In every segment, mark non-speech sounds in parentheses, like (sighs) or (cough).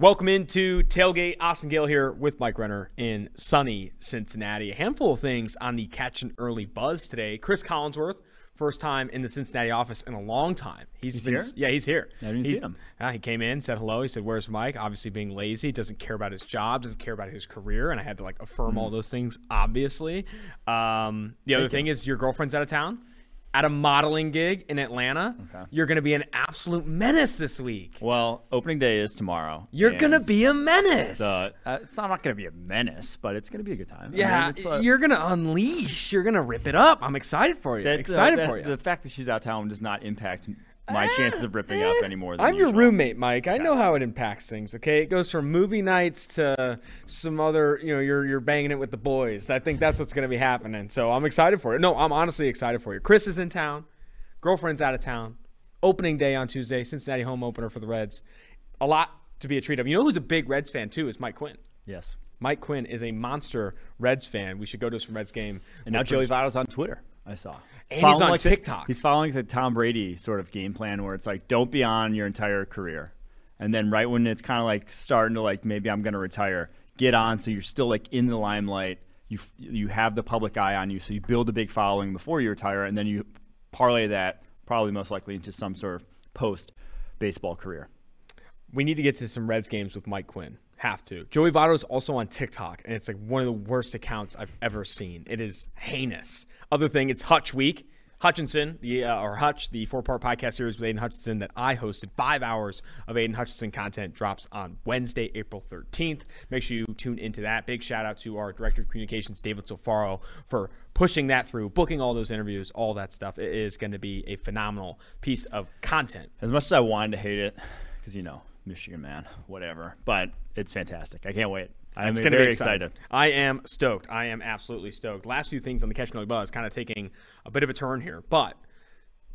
Welcome into Tailgate. Austin Gayle here with Mike Renner in sunny Cincinnati. A handful of things on the catch and early buzz today. Chris Collinsworth, first time in the Cincinnati office in a long time. He's been, here? Yeah, he's here. I didn't He's- see him. uh, he came in, said hello. He said, "Where's Mike?" Obviously, being lazy, doesn't care about his job, doesn't care about his career, and I had to like affirm Hmm. all those things. Obviously, um, the other thing is your girlfriend's out of town. At a modeling gig in Atlanta, Okay. you're going to be an absolute menace this week. Well, opening day is tomorrow. You're going to be a menace. The, uh, it's not, not going to be a menace, but it's going to be a good time. I mean, Yeah, uh, you're gonna unleash. You're gonna rip it up. I'm excited for you. that, uh, excited that- for you. The fact that she's out of town does not impact my chances of ripping up eh, any more than I'm your roommate, Mike. I know how it impacts things. Okay, it goes from movie nights to some other. You know, you're you're banging it with the boys. I think that's what's gonna be happening. So I'm excited for it. No, I'm honestly excited for you. Chris is in town. Girlfriend's out of town. Opening day on Tuesday. Cincinnati home opener for the Reds. A lot to be a treat of. You know who's a big Reds fan too? Is Mike Quinn. Yes. Mike Quinn is a monster Reds fan. We should go to some Reds game. And now Joey Bruce- Votto's on Twitter. I saw. And he's following on like the- TikTok. he's following the Tom Brady sort of game plan where it's like, don't be on your entire career, and then right when it's kind of like starting to like maybe I'm going to retire, get on so you're still like in the limelight. You you have the public eye on you, so you build a big following before you retire, and then you parlay that probably most likely into some sort of post baseball career. we need to get to some Reds games with Mike Quinn. Have to. Joey Votto is also on TikTok, and it's like one of the worst accounts I've ever seen. It is heinous. Other thing, it's Hutch Week. Hutchinson, the uh, or Hutch, the four-part podcast series with Aiden Hutchinson that I hosted. Five hours of Aiden Hutchinson content drops on Wednesday, April 13th. Make sure you tune into that. Big shout out to our director of communications, David Sofaro, for pushing that through, booking all those interviews, all that stuff. It is going to be a phenomenal piece of content. As much as I wanted to hate it, because you know Michigan man, whatever, but it's fantastic. I can't wait. I'm It's going to very be excited. excited. I am stoked. I am absolutely stoked. Last few things on the Catch and Early Buzz kind of taking a bit of a turn here, but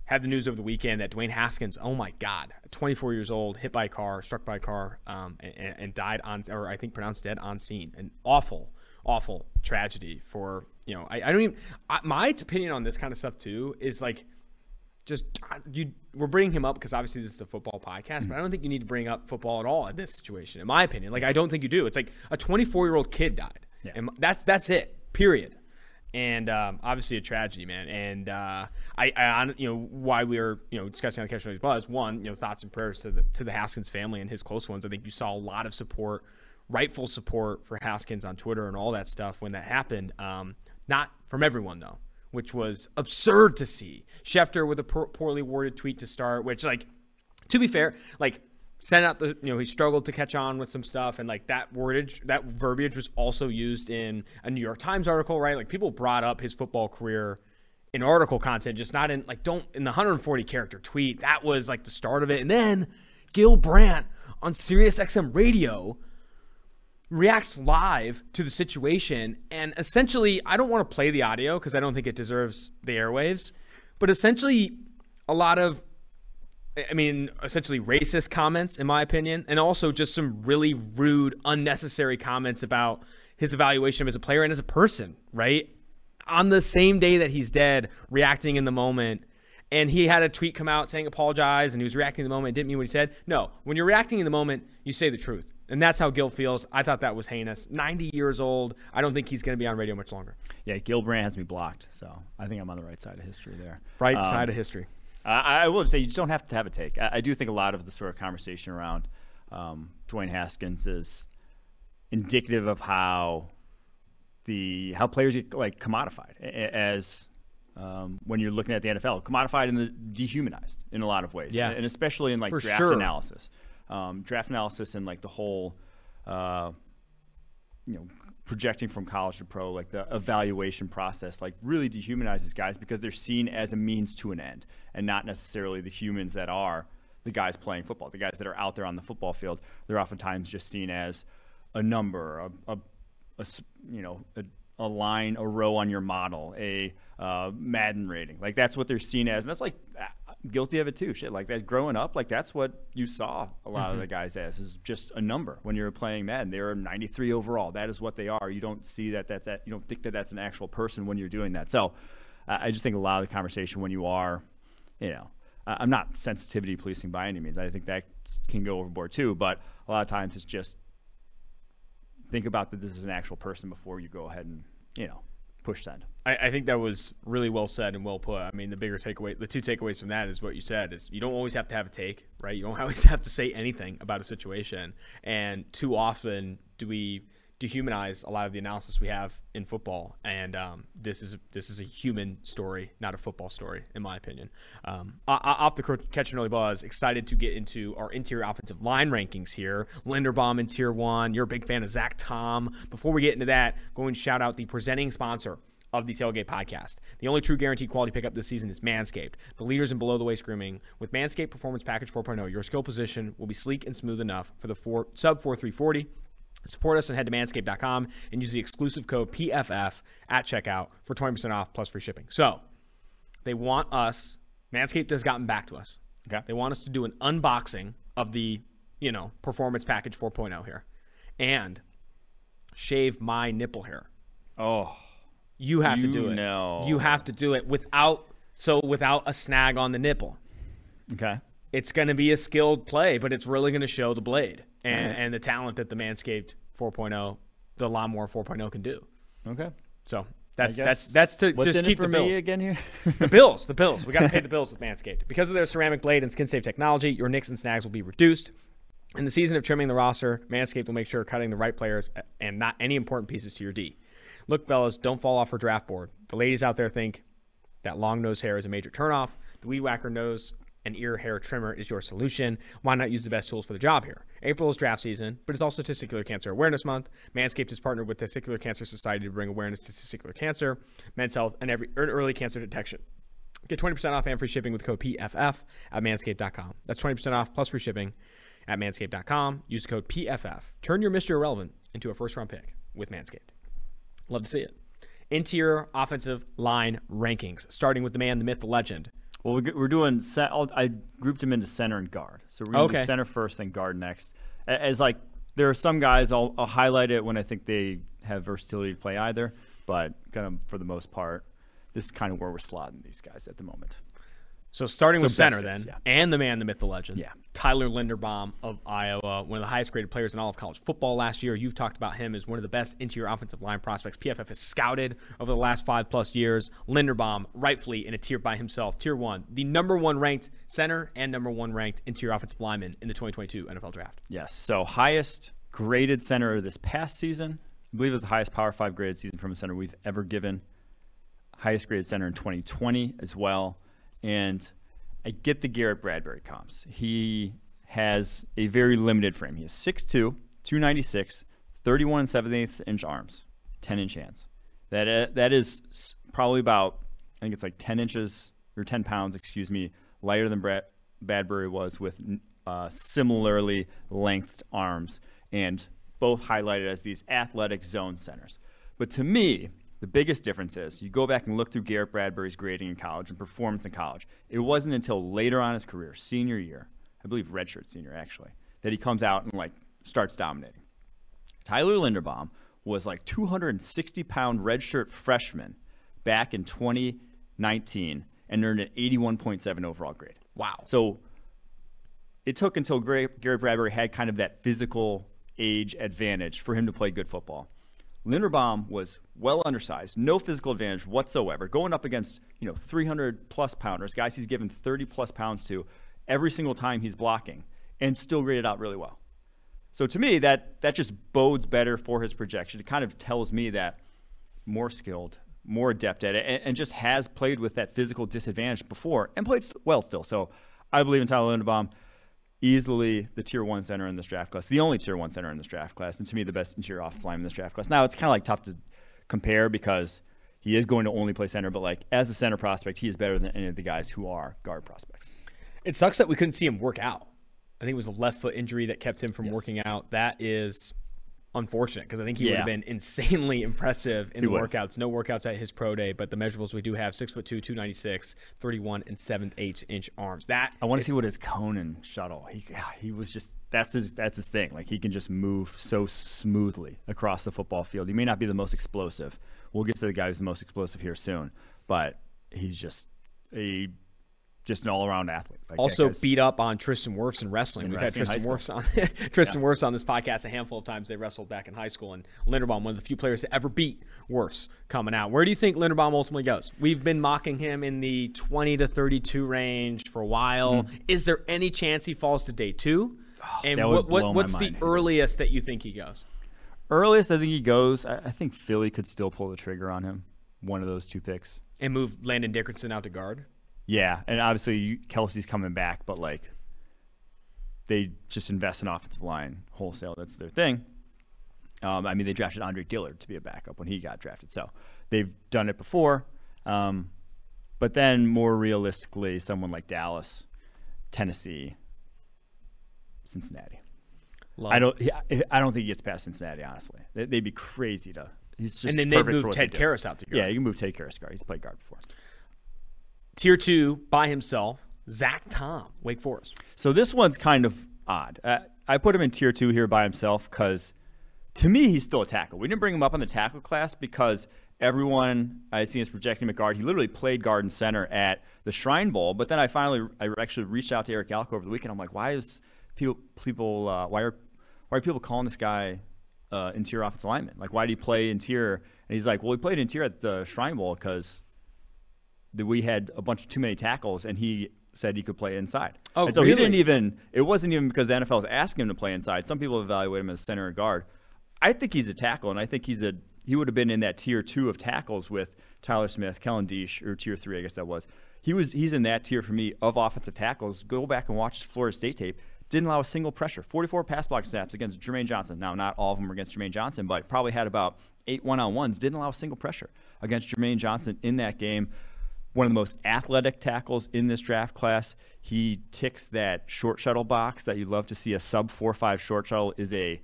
had the news over the weekend that Dwayne Haskins, oh my God, 24 years old, hit by a car, struck by a car, um, and, and died on, or I think pronounced dead on scene. An awful, awful tragedy for you know. I, I don't even. I, my opinion on this kind of stuff too is like just you we're bringing him up because obviously this is a football podcast, but I don't think you need to bring up football at all in this situation, in my opinion. Like I don't think you do. It's like a 24 year old kid died, Yeah. and that's that's it. Period. And um, obviously a tragedy, man. And uh, I, I, you know, why we were, you know, discussing on the Catch Buzz. One, you know, thoughts and prayers to the to the Haskins family and his close ones. I think you saw a lot of support, rightful support for Haskins on Twitter and all that stuff when that happened. Um, not from everyone though which was absurd to see. Schefter with a poor, poorly worded tweet to start, which, like, to be fair, like, sent out the, you know, he struggled to catch on with some stuff, and like that wordage, that verbiage was also used in a New York Times article, right? Like, people brought up his football career in article content, just not in, like, don't, in the 140 character tweet. That was like the start of it. And then Gil Brandt on SiriusXM radio reacts live to the situation and essentially i don't want to play the audio because i don't think it deserves the airwaves but essentially a lot of i mean essentially racist comments in my opinion and also just some really rude unnecessary comments about his evaluation of him as a player and as a person right? On the same day that he's dead reacting in the moment and he had a tweet come out saying apologize and he was reacting in the moment didn't mean what he said. No when you're reacting in the moment you say the truth and that's how Gil feels. I thought that was heinous. 90 years old. I don't think he's going to be on radio much longer. Yeah, Gil Brandt has me blocked, so I think I'm on the right side of history there. Right Um, side of history. I, I will say you just don't have to have a take. I, I do think a lot of the sort of conversation around um, Dwayne Haskins is indicative of how the how players get like commodified as um, when you're looking at the NFL, commodified and the dehumanized in a lot of ways, Yeah. and especially in like For draft sure. analysis, um, draft analysis, and like the whole. Uh, you know, projecting from college to pro, like the evaluation process, like really dehumanizes guys because they're seen as a means to an end and not necessarily the humans that are the guys playing football. The guys that are out there on the football field, they're oftentimes just seen as a number, a you know, a, a line, a row on your model, a uh, Madden rating. Like that's what they're seen as, and that's like guilty of it too. Shit, like that. Growing up, like that's what you saw a lot of the guys as is just a number when you're playing Madden. They're 93 overall. That is what they are. You don't see that. That's a, you don't think that that's an actual person when you're doing that. So, uh, I just think a lot of the conversation when you are, you know. uh, I'm not sensitivity policing by any means. I think that can go overboard too. But a lot of times it's just think about that this is an actual person before you go ahead and you know push send. I, I, think that was really well said and well put. I mean, the bigger takeaway, the two takeaways from that is what you said is you don't always have to have a take, right? You don't (laughs) always have to say anything about a situation, and too often do we dehumanize a lot of the analysis we have in football. And um, this is this is a human story, not a football story, in my opinion. Um, off the catch and early buzz, excited to get into our interior offensive line rankings here. Linderbaum in tier one. You're a big fan of Zach Tom. Before we get into that, go and shout out the presenting sponsor of the Tailgate podcast. The only true guaranteed quality pickup this season is Manscaped, the leaders in below the waist grooming. With Manscaped Performance Package 4.0, your skill position will be sleek and smooth enough for the four, sub 4340. Support us and head to manscaped.com and use the exclusive code PFF at checkout for 20% off plus free shipping. So they want us, Manscaped has gotten back to us. Okay. They want us to do an unboxing of the, you know, Performance Package 4.0 here and shave my nipple hair. Oh. You have you to do it. Know. You have to do it without so without a snag on the nipple. Okay. It's going to be a skilled play, but it's really going to show the blade and, right. and the talent that the Manscaped 4.0, the Lawnmower 4.0 can do. Okay. So that's that's that's to just keep the bills again here. (laughs) the bills, the bills. We got to pay the (laughs) bills with Manscaped because of their ceramic blade and skin safe technology. Your nicks and snags will be reduced. In the season of trimming the roster, Manscaped will make sure cutting the right players and not any important pieces to your D. Look, fellas, don't fall off her draft board. The ladies out there think that long nose hair is a major turnoff. The Weed Whacker nose and ear hair trimmer is your solution. Why not use the best tools for the job here? April is draft season, but it's also Testicular Cancer Awareness Month. Manscaped has partnered with Testicular Cancer Society to bring awareness to testicular cancer, men's health, and every er, early cancer detection. Get 20% off and free shipping with code PFF at manscaped.com. That's 20% off plus free shipping at manscaped.com. Use code PFF. Turn your Mr. Irrelevant into a first round pick with Manscaped. Love to see it. Interior offensive line rankings, starting with the man, the myth, the legend. Well, we're doing. I grouped him into center and guard. So we're going to okay. do center first, then guard next. As like, there are some guys I'll, I'll highlight it when I think they have versatility to play either, but kind of for the most part, this is kind of where we're slotting these guys at the moment. So starting so with center fits, then, yeah. and the man, the myth, the legend. Yeah. Tyler Linderbaum of Iowa, one of the highest graded players in all of college football last year. You've talked about him as one of the best interior offensive line prospects PFF has scouted over the last five plus years. Linderbaum, rightfully in a tier by himself, tier one, the number one ranked center and number one ranked interior offensive lineman in the 2022 NFL draft. Yes. So highest graded center this past season. I believe it was the highest Power Five graded season from a center we've ever given. Highest graded center in 2020 as well. And I get the Garrett Bradbury comps. He has a very limited frame. He has 6'2, 296, 31 and 7 inch arms, 10 inch hands. That, uh, that is probably about, I think it's like 10 inches or 10 pounds, excuse me, lighter than Brad, Bradbury was with uh, similarly lengthed arms, and both highlighted as these athletic zone centers. But to me, the biggest difference is you go back and look through Garrett Bradbury's grading in college and performance in college. It wasn't until later on his career, senior year, I believe redshirt senior actually, that he comes out and like starts dominating. Tyler Linderbaum was like 260 pound redshirt freshman back in 2019 and earned an 81.7 overall grade. Wow. So it took until Garrett Bradbury had kind of that physical age advantage for him to play good football. Linderbaum was well undersized, no physical advantage whatsoever, going up against you know 300 plus pounders, guys he's given 30 plus pounds to every single time he's blocking, and still graded out really well. So to me, that that just bodes better for his projection. It kind of tells me that more skilled, more adept at it, and, and just has played with that physical disadvantage before and played well still. So I believe in Tyler Linderbaum easily the tier one center in this draft class, the only tier one center in this draft class, and to me the best interior offensive line in this draft class. Now it's kind of like tough to compare because he is going to only play center, but like as a center prospect, he is better than any of the guys who are guard prospects. It sucks that we couldn't see him work out. I think it was a left foot injury that kept him from yes. working out. That is unfortunate because I think he yeah. would have been insanely (laughs) impressive in he the would. workouts. No workouts at his pro day, but the measurables we do have six foot two, 296, 31 and 7 8 inch arms. That I want to see what his Conan shuttle. He ah, he was just that's his that's his thing. Like he can just move so smoothly across the football field. He may not be the most explosive. We'll get to the guy who's the most explosive here soon, but he's just a just an all-around athlete. Like also beat up on Tristan Wirfs in wrestling. In We've wrestling had Tristan Wirfs on (laughs) Tristan yeah. Wirfs on this podcast a handful of times. They wrestled back in high school, and Linderbaum, one of the few players to ever beat Wirfs, coming out. Where do you think Linderbaum ultimately goes? We've been mocking him in the 20 to 32 range for a while. Mm. Is there any chance he falls to day two? Oh, and what, what, what's the earliest that you think he goes? Earliest I think he goes. I, I think Philly could still pull the trigger on him. One of those two picks and move Landon Dickerson out to guard. Yeah, and obviously you, Kelce's coming back, but like they just invest in offensive line wholesale. That's their thing. Um, I mean, they drafted Andre Dillard to be a backup when he got drafted, so they've done it before. Um, but then, more realistically, someone like Dallas, Tennessee, Cincinnati. Love I don't. I don't think he gets past Cincinnati. Honestly, they'd be crazy to. He's just and then they move Ted Karras out to guard. Yeah, you can move Ted Karras guard. He's played guard before. Tier two by himself, Zach Tom, Wake Forest. So this one's kind of odd. Uh, I put him in tier two here by himself because to me, he's still a tackle. We didn't bring him up on the tackle class because everyone I see is projecting him at guard. He literally played guard and center at the Shrine Bowl. But then I finally, I actually reached out to Eric Galko over the weekend. I'm like, why is people, people uh, why are, why are people calling this guy uh, interior offensive lineman? Like, why do he play interior? And he's like, well, he played interior at the Shrine Bowl because that we had a bunch of too many tackles, and he said he could play inside. Oh, and so really? he didn't even. It wasn't even because the NFL was asking him to play inside. Some people evaluate him as center or guard. I think he's a tackle, and I think he's a. He would have been in that tier two of tackles with Tyler Smith, Kellen Diesch, or tier three, I guess that was. He was. He's in that tier for me of offensive tackles. Go back and watch his Florida State tape. Didn't allow a single pressure. 44 pass block snaps against Jermaine Johnson. Now, not all of them were against Jermaine Johnson, but probably had about eight one-on-ones. Didn't allow a single pressure against Jermaine Johnson in that game one of the most athletic tackles in this draft class. He ticks that short shuttle box that you love to see. A sub four five short shuttle is a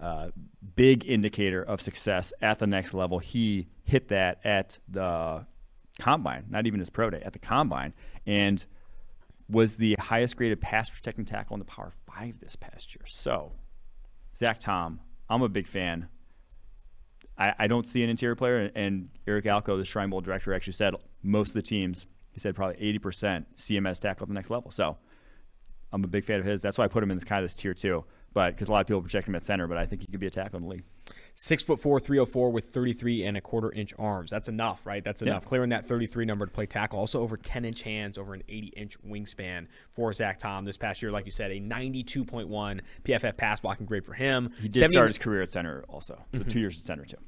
uh, big indicator of success at the next level. He hit that at the combine, not even his pro day, at the combine, and was the highest graded pass protecting tackle in the Power Five this past year. So, Zach Tom, I'm a big fan. I, I don't see an interior player. And Eric Galko, the Shrine Bowl director, actually said most of the teams, he said probably 80% CMS tackle at the next level. So I'm a big fan of his. That's why I put him in this kind of this tier two. But because a lot of people project him at center, but I think he could be a tackle in the league. Six foot four, 304 with 33 and a quarter inch arms. That's enough, right? That's enough. Yeah. Clearing that 33 number to play tackle. Also over 10 inch hands, over an 80 inch wingspan for Zach Tom this past year. Like you said, a 92.1 PFF pass blocking grade for him. He did 70- start his career at center also. So mm-hmm. two years at center too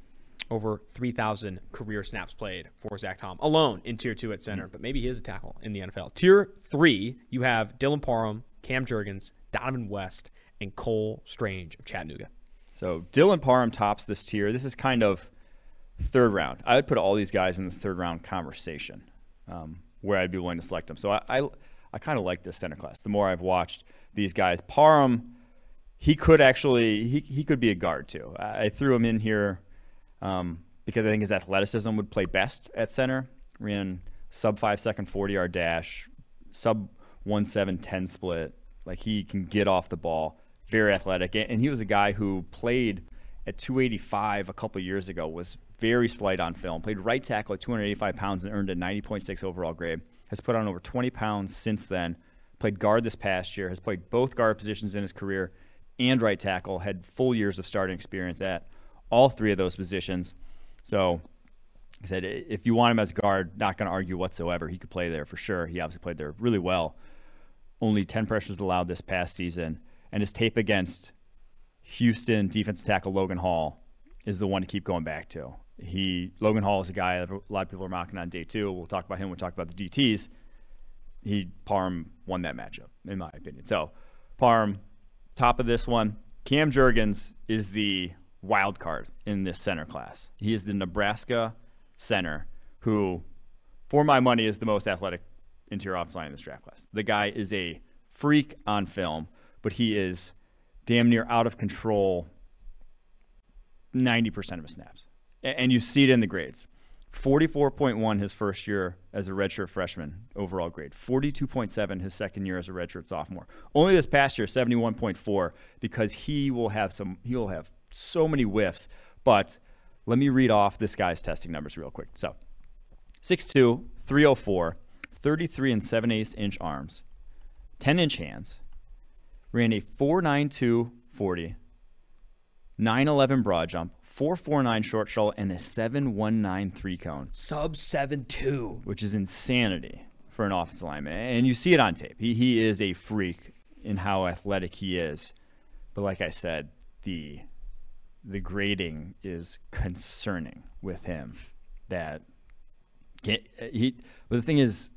over 3,000 career snaps played for Zach Tom alone in Tier 2 at center, mm-hmm. but maybe he is a tackle in the NFL. Tier 3, you have Dylan Parham, Cam Jurgens, Donovan West, and Cole Strange of Chattanooga. So Dylan Parham tops this tier. This is kind of third round. I would put all these guys in the third round conversation um, where I'd be willing to select them. So I, I, I kind of like this center class. The more I've watched these guys, Parham, he could actually he, he could be a guard too. I, I threw him in here um, because I think his athleticism would play best at center. Ran sub five second 40 yard dash, sub one seven ten split. Like he can get off the ball, very athletic. And he was a guy who played at 285 a couple years ago, was very slight on film, played right tackle at 285 pounds and earned a 90.6 overall grade. Has put on over 20 pounds since then. Played guard this past year, has played both guard positions in his career and right tackle, had full years of starting experience at all three of those positions. So I said, if you want him as a guard, not going to argue whatsoever. He could play there for sure. He obviously played there really well. Only 10 pressures allowed this past season. And his tape against Houston defensive tackle Logan Hall is the one to keep going back to. He Logan Hall is a guy that a lot of people are mocking on day two. We'll talk about him. We'll talk about the DTs. He Parham won that matchup, in my opinion. So Parham, top of this one. Cam Jurgens is the wild card in this center class. He is the Nebraska center who, for my money, is the most athletic interior offensive line in this draft class. The guy is a freak on film, but he is damn near out of control 90% of his snaps. And you see it in the grades. 44.1 his first year as a redshirt freshman overall grade. 42.7 his second year as a redshirt sophomore. Only this past year 71.4 because he will have some he will have so many whiffs. But let me read off this guy's testing numbers real quick. So 6'2, 304, 33 and 7 8 inch arms, 10 inch hands, ran a 4.92 40, 9.11 broad jump, 4.49 short shuttle, and a 7.19 three cone, Sub seven two. which is insanity for an offensive lineman. And you see it on tape. He, he is a freak in how athletic he is. But like I said, the the grading is concerning with him. That he. But the thing is,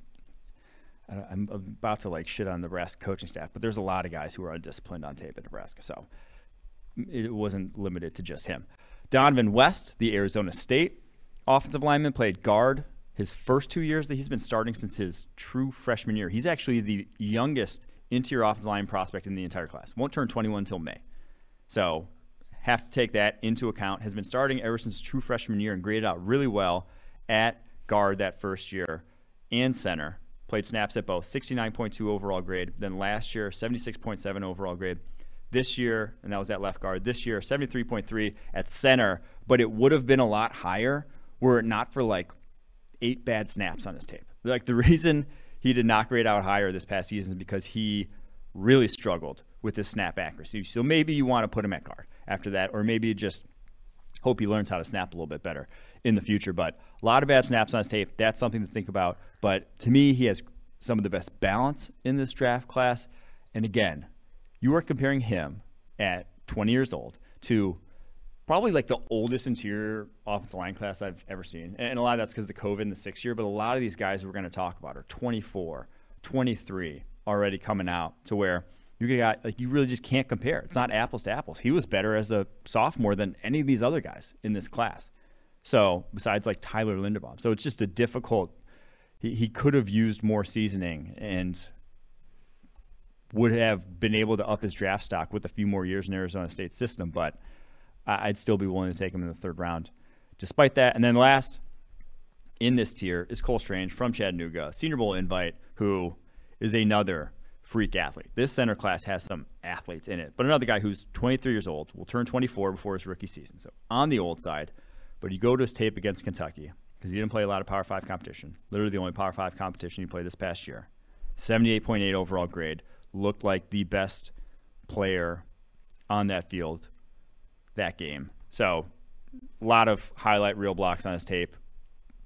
I'm about to like shit on the Nebraska coaching staff, but there's a lot of guys who are undisciplined on tape at Nebraska, so mm, it wasn't limited to just him. Donovan West, the Arizona State offensive lineman, played guard his first two years that he's been starting since his true freshman year. He's actually the youngest interior offensive line prospect in the entire class. Won't turn 21 until May. So have to take that into account. Has been starting ever since true freshman year and graded out really well at guard that first year and center. Played snaps at both. 69.2 overall grade. Then last year, 76.7 overall grade. This year, and that was at left guard. This year, 73.3 at center. But it would have been a lot higher were it not for like eight bad snaps on his tape. Like the (laughs) reason he did not grade out higher this past season is because he really struggled with his snap accuracy. So maybe you want to put him at guard after that, or maybe just hope he learns how to snap a little bit better in the future. But a lot of bad snaps on his tape. That's something to think about. But to me, he has some of the best balance in this draft class. And again, you are comparing him at 20 years old to probably like the oldest interior offensive line class I've ever seen. And a lot of that's because of the COVID in the sixth year, but a lot of these guys we're going to talk about are 24, 23 already coming out to where you got like you really just can't compare. It's not apples to apples. He was better as a sophomore than any of these other guys in this class. So besides like Tyler Linderbaum, so it's just a difficult. He, he could have used more seasoning and would have been able to up his draft stock with a few more years in Arizona State system, but I'd still be willing to take him in the third round. Despite that, and then last in this tier is Cole Strange from Chattanooga, Senior Bowl invite, who is another freak athlete. This center class has some athletes in it, but another guy who's 23 years old will turn 24 before his rookie season. So on the old side, but you go to his tape against Kentucky because he didn't play a lot of Power Five competition. Literally the only Power Five competition he played this past year. 78.8 overall grade. Looked like the best player on that field that game. So a lot of highlight reel blocks on his tape,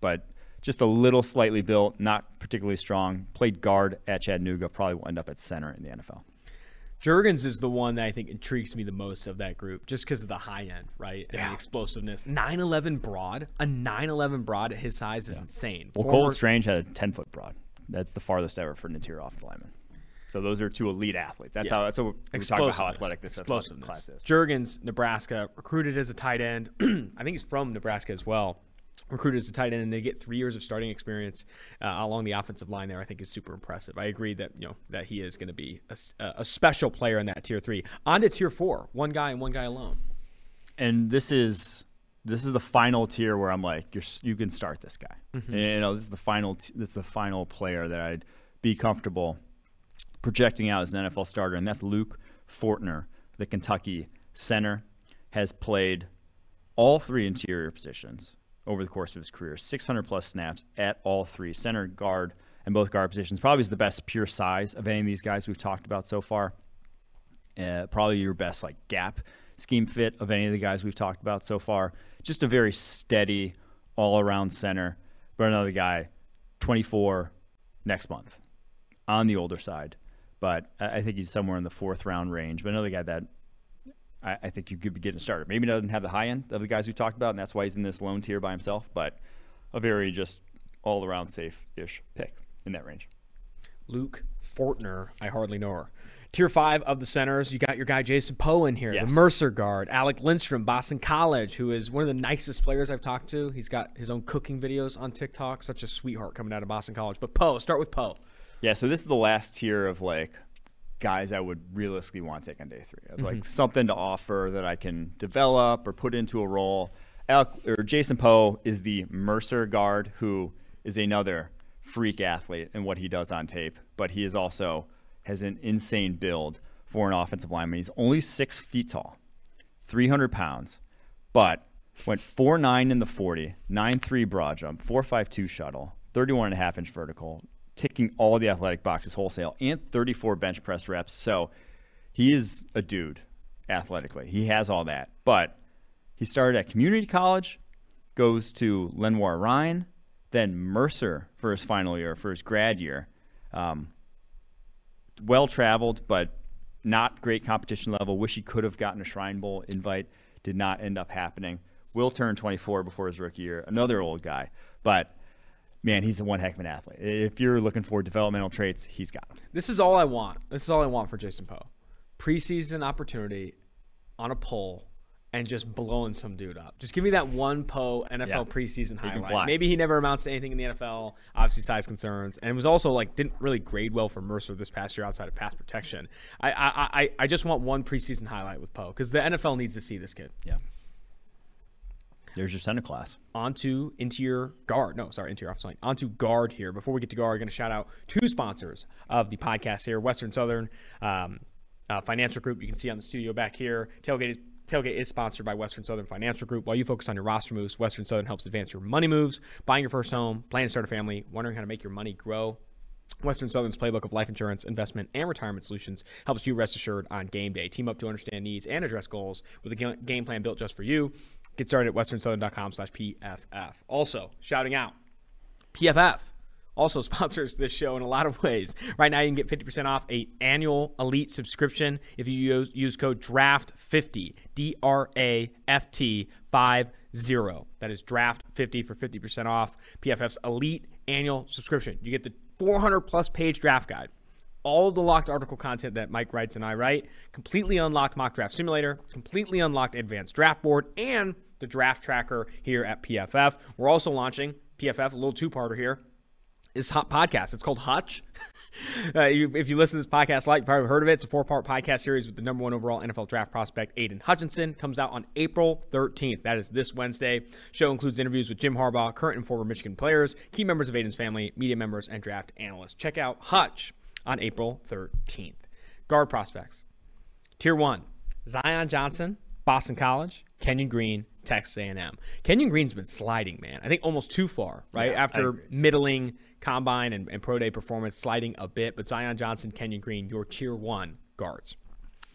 but just a little slightly built, not particularly strong. Played guard at Chattanooga, probably will end up at center in the NFL. Jurgens is the one that I think intrigues me the most of that group, just because of the high end, right, and Yeah. the explosiveness. 9'11 broad, a 9'11 broad at his size is insane. Well, Former- Cole Strange had a 10 foot broad. That's the farthest ever for an interior offensive lineman. So those are two elite athletes. That's Yeah. how. That's what we talk about how Explosiveness. athletic this athletic Explosiveness. class is. Jurgens, Nebraska, recruited as a tight end. (clears throat) I think he's from Nebraska as well. Recruited as a tight end, and they get three years of starting experience uh, along the offensive line. There, I think is super impressive. I agree that you know that he is going to be a special player in that tier three. On to tier four, one guy and one guy alone. and this is this is the final tier where I'm like, you're, you can start this guy. Mm-hmm. And, you know, this is the final. T- this is the final player that I'd be comfortable projecting out as an NFL starter, and that's Luke Fortner, the Kentucky center, has played all three interior positions over the course of his career. 600 plus snaps at all three center, guard, and both guard positions. Probably is the best pure size of any of these guys we've talked about so far uh, probably your best like gap scheme fit of any of the guys we've talked about so far. Just a very steady all around center. But another guy, 24 next month on the older side. But I I think he's somewhere in the fourth round range. But another guy that I, I think you could be getting started. Maybe doesn't have the high end of the guys we talked about, and that's why he's in this lone tier by himself. But a very just all around safe ish pick in that range. Luke Fortner, I hardly know her. Tier five of the centers, you got your guy Jason Poe in here, Yes. the Mercer guard, Alec Lindstrom, Boston College, who is one of the nicest players I've talked to. He's got his own cooking videos on TikTok. Such a sweetheart coming out of Boston College. But Poe, start with Poe. Yeah, so this is the last tier of like guys I would realistically want to take on day three. Of, Like mm-hmm. something to offer that I can develop or put into a role. Or Jason Poe is the Mercer guard who is another freak athlete in what he does on tape, but he is also has an insane build for an offensive lineman. He's only six feet tall, 300 pounds, but went 4'9 in the 40, 9'3 broad jump, 4'5'2 shuttle, 31 and a half inch vertical, ticking all the athletic boxes wholesale and 34 bench press reps. So he is a dude athletically. He has all that. But he started at community college, goes to Lenoir Rhyne, then Mercer for his final year, for his grad year. Um, well traveled, but not great competition level. Wish he could have gotten a Shrine Bowl invite. Did not end up happening. Will turn 24 before his rookie year. Another old guy. But man, he's a one heck of an athlete. If you're looking for developmental traits, he's got them. This is all I want. This is all I want for Jason Poe. Preseason opportunity on a pole and just blowing some dude up. Just give me that one Poe NFL Yeah. preseason highlight. Maybe he never amounts to anything in the NFL. Obviously, size concerns, and it was also like didn't really grade well for Mercer this past year outside of pass protection. I I I, I just want one preseason highlight with Poe because the NFL needs to see this kid. Yeah. There's your center class. onto interior guard. No, sorry, interior offensive line. Onto guard here. Before we get to guard, I'm going to shout out two sponsors of the podcast here Western Southern um, uh, Financial Group. You can see on the studio back here. Tailgate is. Tailgate is sponsored by Western Southern Financial Group. While you focus on your roster moves, Western Southern helps advance your money moves, buying your first home, planning to start a family, wondering how to make your money grow. Western Southern's playbook of life insurance, investment, and retirement solutions helps you rest assured on game day. Team up to understand needs and address goals with a game plan built just for you. Get started at westernsouthern.com slash PFF. Also, shouting out, PFF also (laughs) sponsors this show in a lot of ways. Right now, you can get 50% off a annual Elite subscription if you use, use code DRAFT50, D R A F T 50. That is DRAFT50 for 50% off PFF's Elite annual subscription. You get the 400 plus page draft guide. All the locked article content that Mike writes and I write, completely unlocked mock draft simulator, completely unlocked advanced draft board, and the draft tracker here at PFF. We're also launching PFF, a little two parter here, is hot podcast. It's called Hutch. (laughs) Uh, you, if you listen to this podcast, like you probably heard of it. It's a four-part podcast series with the number one overall NFL draft prospect, Aiden Hutchinson. Comes out on April 13th. That is this Wednesday. Show includes interviews with Jim Harbaugh, current and former Michigan players, key members of Aiden's family, media members, and draft analysts. Check out Hutch on April 13th. Guard prospects. Tier one: Zion Johnson, Boston College, Kenyon Green, Texas A&M. Kenyon Green's been sliding, man. I think almost too far, right? Yeah, After middling combine and, and pro day performance, sliding a bit. But Zion Johnson, Kenyon Green, your tier one guards.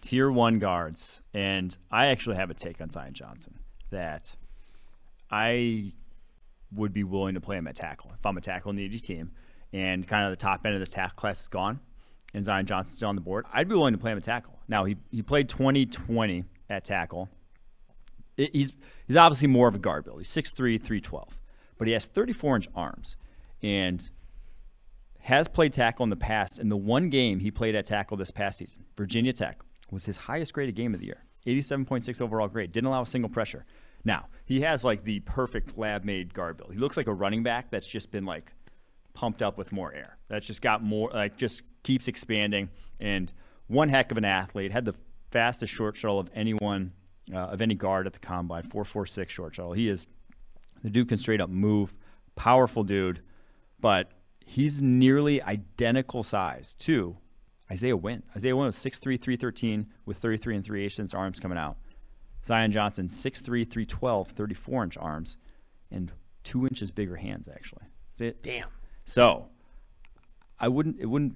tier one guards, and I actually have a take on Zion Johnson that I would be willing to play him at tackle if I'm a tackle in the AD team, and kind of the top end of this tackle class is gone, and Zion Johnson's still on the board. I'd be willing to play him at tackle. Now he he played 2020 at tackle. I- He's he's obviously more of a guard build. He's 6'3", 312, but he has 34 inch arms, and has played tackle in the past. And the one game he played at tackle this past season, Virginia Tech, was his highest graded game of the year. 87.6 overall grade. Didn't allow a single pressure. Now, he has like the perfect lab made guard build. He looks like a running back that's just been like pumped up with more air. That's just got more, like, just keeps expanding. And one heck of an athlete. Had the fastest short shuttle of anyone, uh, of any guard at the combine, 446 short shuttle. He is, the dude can straight up move. Powerful dude. But he's nearly identical size to Isaiah Wynn. Isaiah Wynn was 6'3, 313 with 33 and 3 eighths inch arms coming out. Zion Johnson, 6'3, 312, 34 inch arms, and two inches bigger hands, actually. Damn. So I wouldn't it wouldn't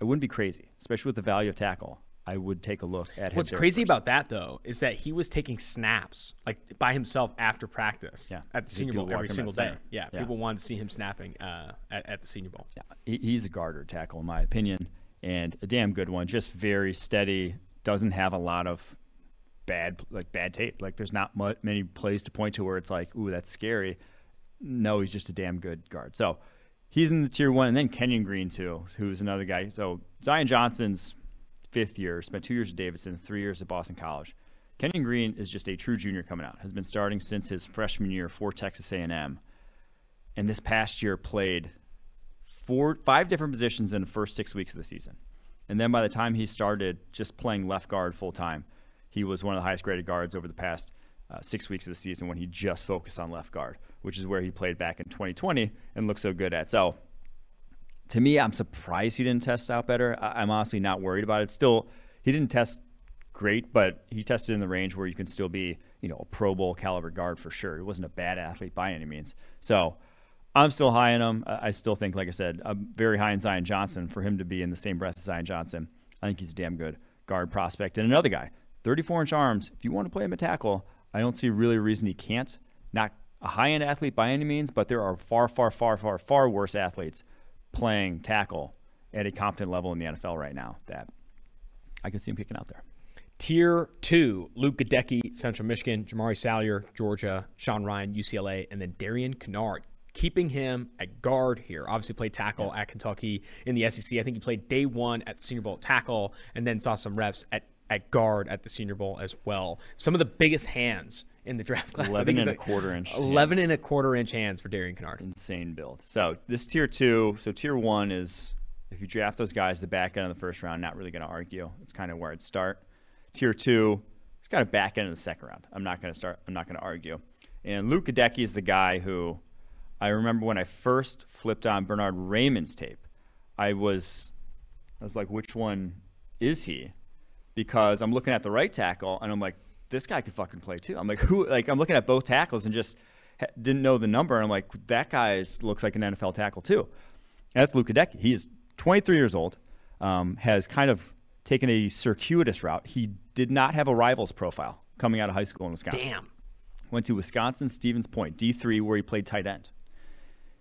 it wouldn't be crazy, especially with the value of tackle. I would take a look at him. What's crazy first. about that though is that he was taking snaps like by himself after practice Yeah. at the Senior Bowl every single day. Yeah, Yeah. people wanted to see him snapping uh, at, at the Senior Bowl. Yeah, he, he's a guarder tackle in my opinion, and a damn good one. Just very steady. Doesn't have a lot of bad like bad tape. Like there's not mu- many plays to point to where it's like, ooh, that's scary. No, he's just a damn good guard. So he's in the tier one, and then Kenyon Green too, who's another guy. So Zion Johnson's fifth year, spent two years at Davidson, three years at Boston College. Kenyon Green is just a true junior coming out. Has been starting since his freshman year for Texas A&M, and this past year played four, five different positions in the first six weeks of the season. And then by the time he started just playing left guard full time, he was one of the highest graded guards over the past uh, six weeks of the season when he just focused on left guard, which is where he played back in 2020 and looked so good at. So to me, I'm surprised he didn't test out better. I- I'm honestly not worried about it. Still, he didn't test great, but he tested in the range where you can still be, you know, a Pro Bowl caliber guard for sure. He wasn't a bad athlete by any means. So I'm still high in him. I still think, like I said, I'm very high in Zion Johnson. For him to be in the same breath as Zion Johnson, I think he's a damn good guard prospect. And another guy, 34 inch arms. If you want to play him at tackle, I don't see really a reason he can't. Not a high end athlete by any means, but there are far, far, far, far, far worse athletes playing tackle at a competent level in the NFL right now that I could see him picking out there. Tier two, Luke Goedeke, Central Michigan, Jamaree Salyer, Georgia, Sean Rhyan, UCLA, and then Darian Kinnard. Keeping him at guard here. Obviously played tackle yeah. at Kentucky in the SEC. I think he played day one at Senior Bowl tackle and then saw some reps at, at guard at the Senior Bowl as well. Some of the biggest hands in the draft class. 11 and a quarter inch. 11 hands. and a quarter inch hands for Darian Kinnard. Insane build. So this tier two, so tier one is if you draft those guys the back end of the first round, not really going to argue. It's kind of where I'd start. Tier two, it's got a back end of the second round. I'm not going to start. I'm not going to argue. And Luke Goedeke is the guy who I remember when I first flipped on Bernard Raimann's tape. I was, I was like, which one is he? Because I'm looking at the right tackle and I'm like, this guy could fucking play too. I'm like, who? Like, I'm looking at both tackles and just didn't know the number. And I'm like, that guy looks like an NFL tackle too. And that's Luke Goedeke. He is 23 years old, um, has kind of taken a circuitous route. He did not have a rivals profile coming out of high school in Wisconsin. Damn. Went to Wisconsin Stevens Point, D3, where he played tight end.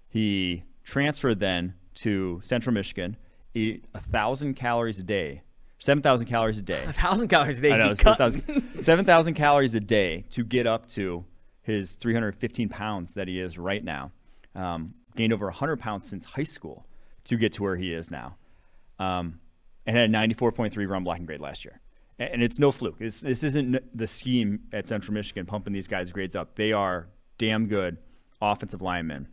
He transferred then to Central Michigan, ate a thousand calories a day, seven thousand calories a day. A thousand calories a day. I know, 7,000 7, calories a day to get up to his 315 pounds that he is right now. Um, gained over 100 pounds since high school to get to where he is now. Um, and had a 94.3 run blocking grade last year. And it's no fluke. It's, this isn't the scheme at Central Michigan pumping these guys' grades up. They are damn good offensive linemen.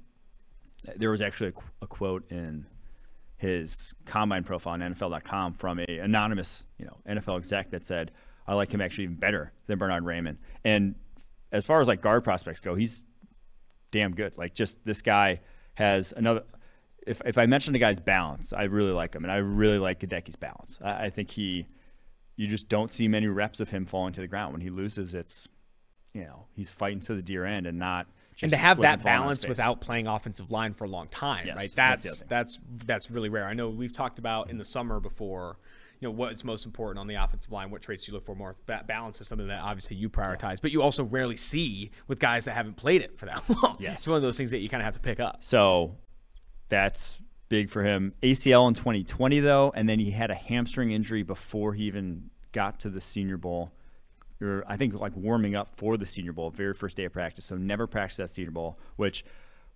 There was actually a, a quote in his combine profile on NFL.com from a anonymous, you know, NFL exec that said, "I like him actually even better than Bernard Raimann." And as far as like guard prospects go, he's damn good. Like just this guy has another if, if I mention the guy's balance, I really like him, and I really like Goedeke's balance. I, I, think he, you just don't see many reps of him falling to the ground. When he loses, it's, you know, he's fighting to the deer end and not. And to have that balance without playing offensive line for a long time, yes, right? That's that's, that's that's really rare. I know we've talked about in the summer before you know what's most important on the offensive line, what traits you look for more. balance is something that obviously you prioritize, yeah. but you also rarely see with guys that haven't played it for that (laughs) long. Yes. It's one of those things that you kind of have to pick up. So that's big for him. ACL in 2020 though, and then he had a hamstring injury before he even got to the Senior Bowl. Or I think like warming up for the Senior Bowl, very first day of practice. So never practiced that Senior Bowl, which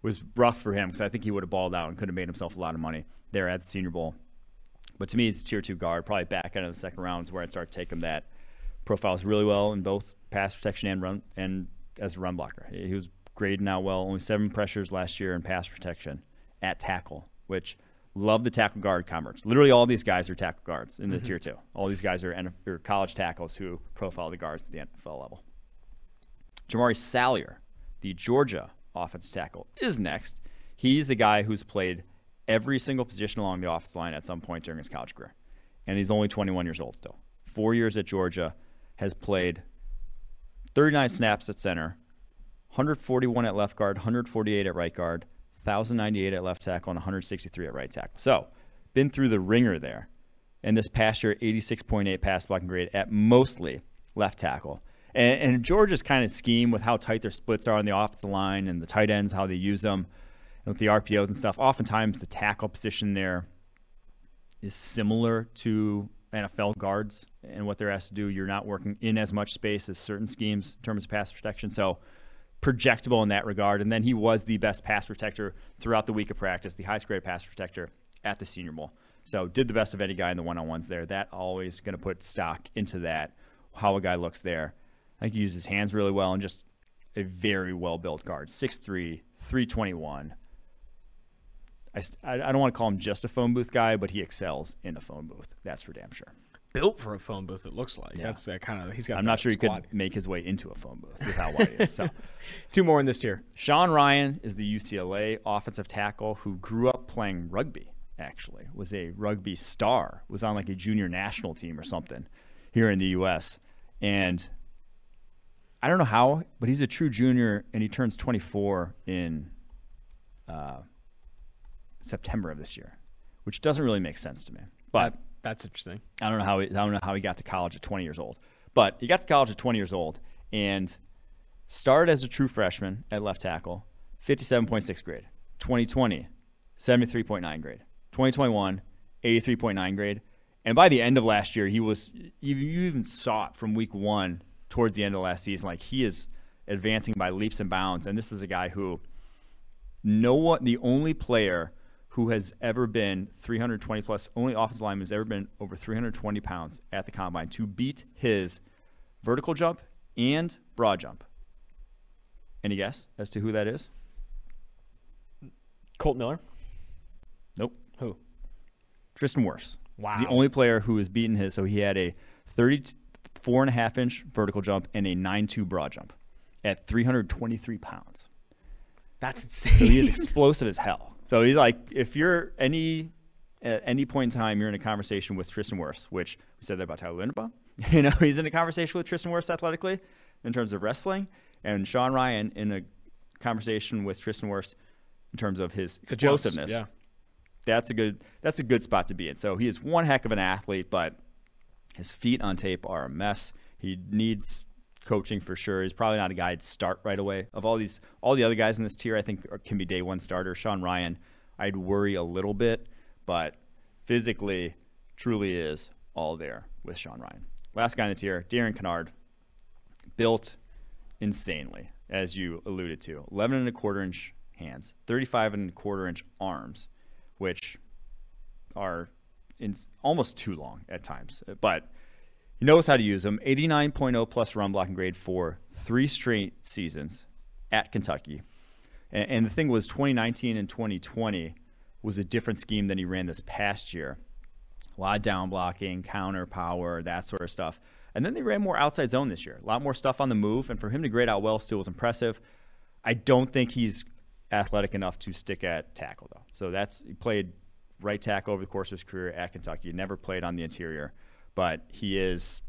was rough for him because I think he would have balled out and could have made himself a lot of money there at the Senior Bowl. But to me, he's a tier two guard, probably back end of the second round is where I'd start to take him. That profiles really well in both pass protection and run and as a run blocker. He was grading out well, only seven pressures last year in pass protection at tackle, which love the tackle guard converts. Literally, all these guys are tackle guards in the mm-hmm. tier two. All these guys are, are college tackles who profile the guards at the NFL level. Jamaree Salyer, the Georgia offensive tackle, is next. He's a guy who's played every single position along the offensive line at some point during his college career. And he's only 21 years old still. Four years at Georgia, has played 39 snaps at center, 141 at left guard, 148 at right guard, 1,098 at left tackle, and 163 at right tackle. So, been through the ringer there. And this past year, 86.8 pass blocking grade at mostly left tackle. And, and Georgia's kind of scheme with how tight their splits are on the offensive line and the tight ends, how they use them, and with the RPOs and stuff. Oftentimes, the tackle position there is similar to NFL guards and what they're asked to do. You're not working in as much space as certain schemes in terms of pass protection. So, projectable in that regard. And then he was the best pass protector throughout the week of practice, the highest grade pass protector at the Senior Bowl. So did the best of any guy in the one on ones there. That always going to put stock into that, how a guy looks there. I think he uses his hands really well and just a very well built guard. 6'3, 321. I, I don't want to call him just a phone booth guy, but he excels in a phone booth. That's for damn sure built for a phone booth. It looks like yeah. that's that kind of he's got. I'm not sure he could make his way into a phone booth with how wide is. So, (laughs) two more in this tier. Sean Rhyan is the UCLA offensive tackle who grew up playing rugby. Actually, was a rugby star. Was on like a junior national team or something here in the U.S. And I don't know how, but he's a true junior, and he turns 24 in uh, September of this year, which doesn't really make sense to me. But that's interesting. I don't know how he, I don't know how he got to college at 20 years old. But he got to college at 20 years old and started as a true freshman at left tackle, 57.6 grade. 2020, 73.9 grade. 2021, 83.9 grade. And by the end of last year, he was you, even saw it from week one towards the end of last season. Like he is advancing by leaps and bounds. And this is a guy who no one, the only player who has ever been 320 plus, only offensive lineman who's ever been over 320 pounds at the combine to beat his vertical jump and broad jump. Any guess as to who that is? Colt Miller. Nope. Who? Tristan Wirfs. Wow. The only player who has beaten his. So he had a 34 and a half inch vertical jump and a 9-2 broad jump at 323 pounds. That's insane. he is explosive as hell. So he's like, if you're any at any point in time, you're in a conversation with Tristan Wirfs, which we said that about Tyler Linderbaum. (laughs) You know, he's in a conversation with Tristan Wirfs athletically in terms of wrestling, and Sean Rhyan in a conversation with Tristan Wirfs in terms of his The jumps, explosiveness. Yeah. That's a good. That's a good spot to be in. So he is one heck of an athlete, but his feet on tape are a mess. He needs coaching for sure. He's probably not a guy I'd start right away. Of all these, all the other guys in this tier, I think are, can be day one starter. Sean Rhyan, I'd worry a little bit, but physically, truly is all there with Sean Rhyan. Last guy in the tier, Darian Kinnard, built insanely, as you alluded to. 11 and a quarter inch hands, 35 and a quarter inch arms, which are in, almost too long at times. But he knows how to use them. 89.0 plus run blocking grade for three straight seasons at Kentucky. And, and the thing was, 2019 and 2020 was a different scheme than he ran this past year. A lot of down blocking, counter power, that sort of stuff. And then they ran more outside zone this year. A lot more stuff on the move. And for him to grade out well still was impressive. I don't think he's athletic enough to stick at tackle, though. So that's he played right tackle over the course of his career at Kentucky. He never played on the interior, but he is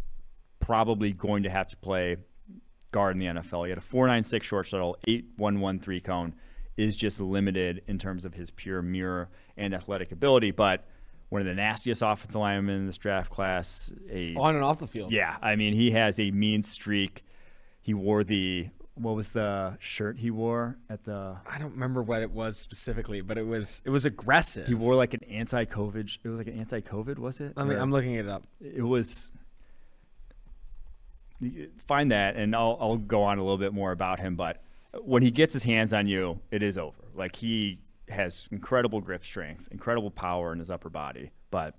probably going to have to play guard in the NFL. He had a 4.96 short shuttle, 8.113 cone, is just limited in terms of his pure mirror and athletic ability, but one of the nastiest offensive linemen in this draft class. A On and off the field. yeah, I mean he has a mean streak. He wore the what was the shirt he wore at the I don't remember what it was specifically, but it was it was aggressive. he wore like an anti-COVID. It was like an anti-COVID, was it? I mean, Or- I'm looking it up. it was find that and I'll, I'll go on a little bit more about him but when he gets his hands on you it is over like he has incredible grip strength incredible power in his upper body but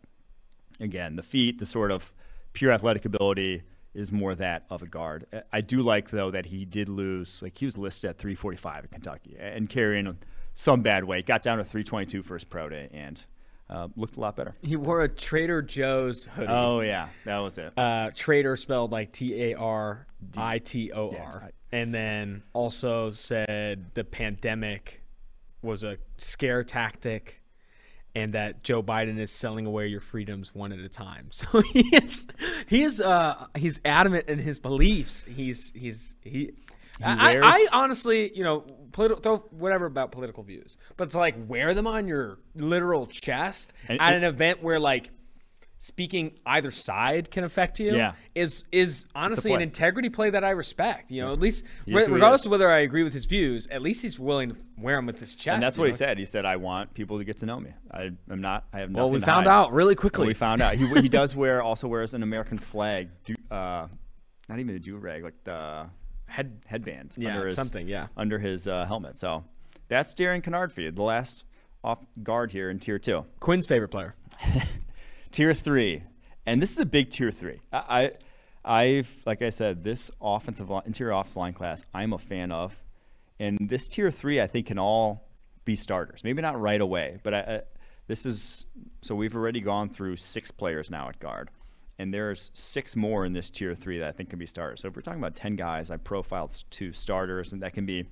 again the feet the sort of pure athletic ability is more that of a guard. I do like though that he did lose like he was listed at 345 at kentucky and carrying some bad weight. Got down to 322 for his pro day and uh, looked a lot better. He wore a Trader Joe's hoodie. oh yeah. That was it. Uh, Trader spelled like T A R I T O R, and then also said the pandemic was a scare tactic, and that Joe Biden is selling away your freedoms one at a time. (laughs) So he is he is uh he's adamant in his beliefs. He's he's he. I, I honestly, you know, political whatever about political views, but to like wear them on your literal chest And- at an event where like speaking either side can affect you Yeah. is is honestly an integrity play that I respect. You know, at least is regardless of whether I agree with his views, at least he's willing to wear them with his chest. And that's what he said. He said, "I want people to get to know me. I am not. I have nothing." Well, we found hide." out really quickly. we found out he he (laughs) does wear also wears an American flag. Do, uh, not even a do rag, like the head headband. Yeah, under his, something, yeah. under his uh, helmet. So that's Darian Kinnard for you, the last off guard here in tier two. Quinn's favorite player. (laughs) Tier three, and this is a big tier three. I, I I've like I said, this offensive line, interior offensive line class, I'm a fan of, and this tier three, I think, can all be starters. Maybe not right away, but I, I, this is so we've already gone through six players now at guard, and there's six more in this tier three that I think can be starters. So if we're talking about ten guys, I profiled two starters, and that can be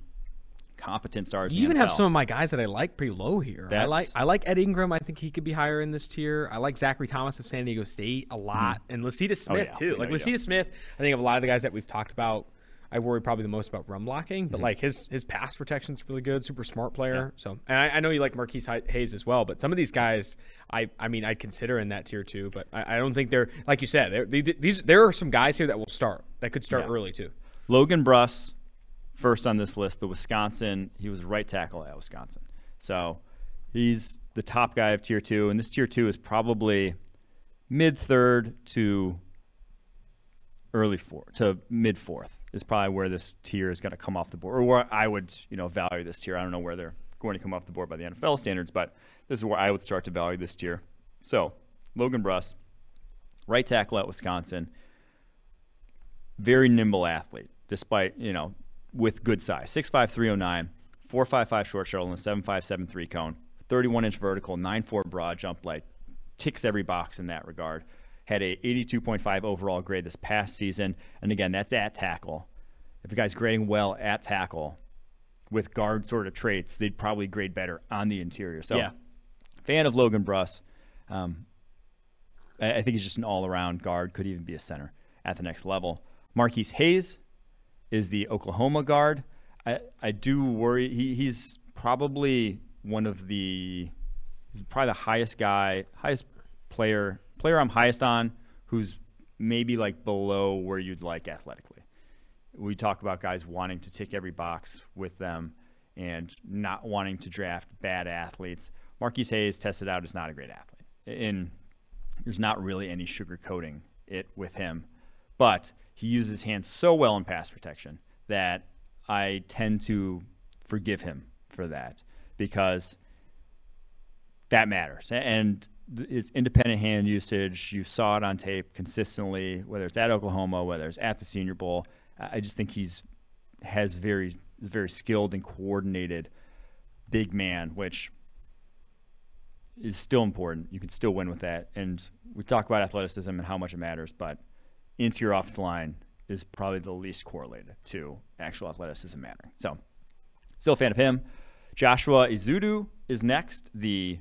competent starters. in You even have some of my guys that I like pretty low here. I like I like Ed Ingram. I think he could be higher in this tier. I like Zachary Thomas of San Diego State a hmm. lot, and Lecitus oh, Smith yeah, too. Like. Lecitus Smith, I think of a lot of the guys that we've talked about I worry probably the most about run blocking. But mm-hmm. like his his pass protection is really good, super smart player. So and I, I know you like Marquis Hayes as well, but some of these guys, I I mean I'd consider in that tier too, but I, I don't think they're like you said. They're, they, these there are some guys here that will start that could start Yeah. early too. Logan Bruss, first on this list, the Wisconsin. He was right tackle at Wisconsin. So he's the top guy of tier two. And this tier two is probably mid third to early fourth to mid fourth is probably where this tier is going to come off the board, or where I would, you know, value this tier. I don't know where they're going to come off the board by the NFL standards, but this is where I would start to value this tier. So Logan Bruss, right tackle at Wisconsin, very nimble athlete, despite you know with good size, 6'5", 309, 4'5", short shuttle, and a 7'5", 7'3", cone, 31 inch vertical, 9'4", broad jump, like ticks every box in that regard. Had a 82.5 overall grade this past season, and again, that's at tackle. If a guy's grading well at tackle with guard sort of traits, they'd probably grade better on the interior. So, Yeah. fan of Logan Bruss. Um, I think he's just an all-around guard. Could even be a center at the next level. Marquis Hayes is the Oklahoma guard. I, I do worry. He, he's probably one of the. He's probably the highest guy, highest player, player I'm highest on, who's maybe like below where you'd like athletically. We talk about guys wanting to tick every box with them and not wanting to draft bad athletes. Marquis Hayes tested out is not a great athlete. And there's not really any sugarcoating it with him. But he uses his hands so well in pass protection that I tend to forgive him for that because that matters. And his independent hand usage, you saw it on tape consistently, whether it's at Oklahoma, whether it's at the Senior Bowl. I just think he's has very very skilled and coordinated big man, which is still important. You can still win with that. And we talk about athleticism and how much it matters, but interior offensive line is probably the least correlated to actual athleticism mattering. So, still a fan of him. Joshua Ezeudu is next, the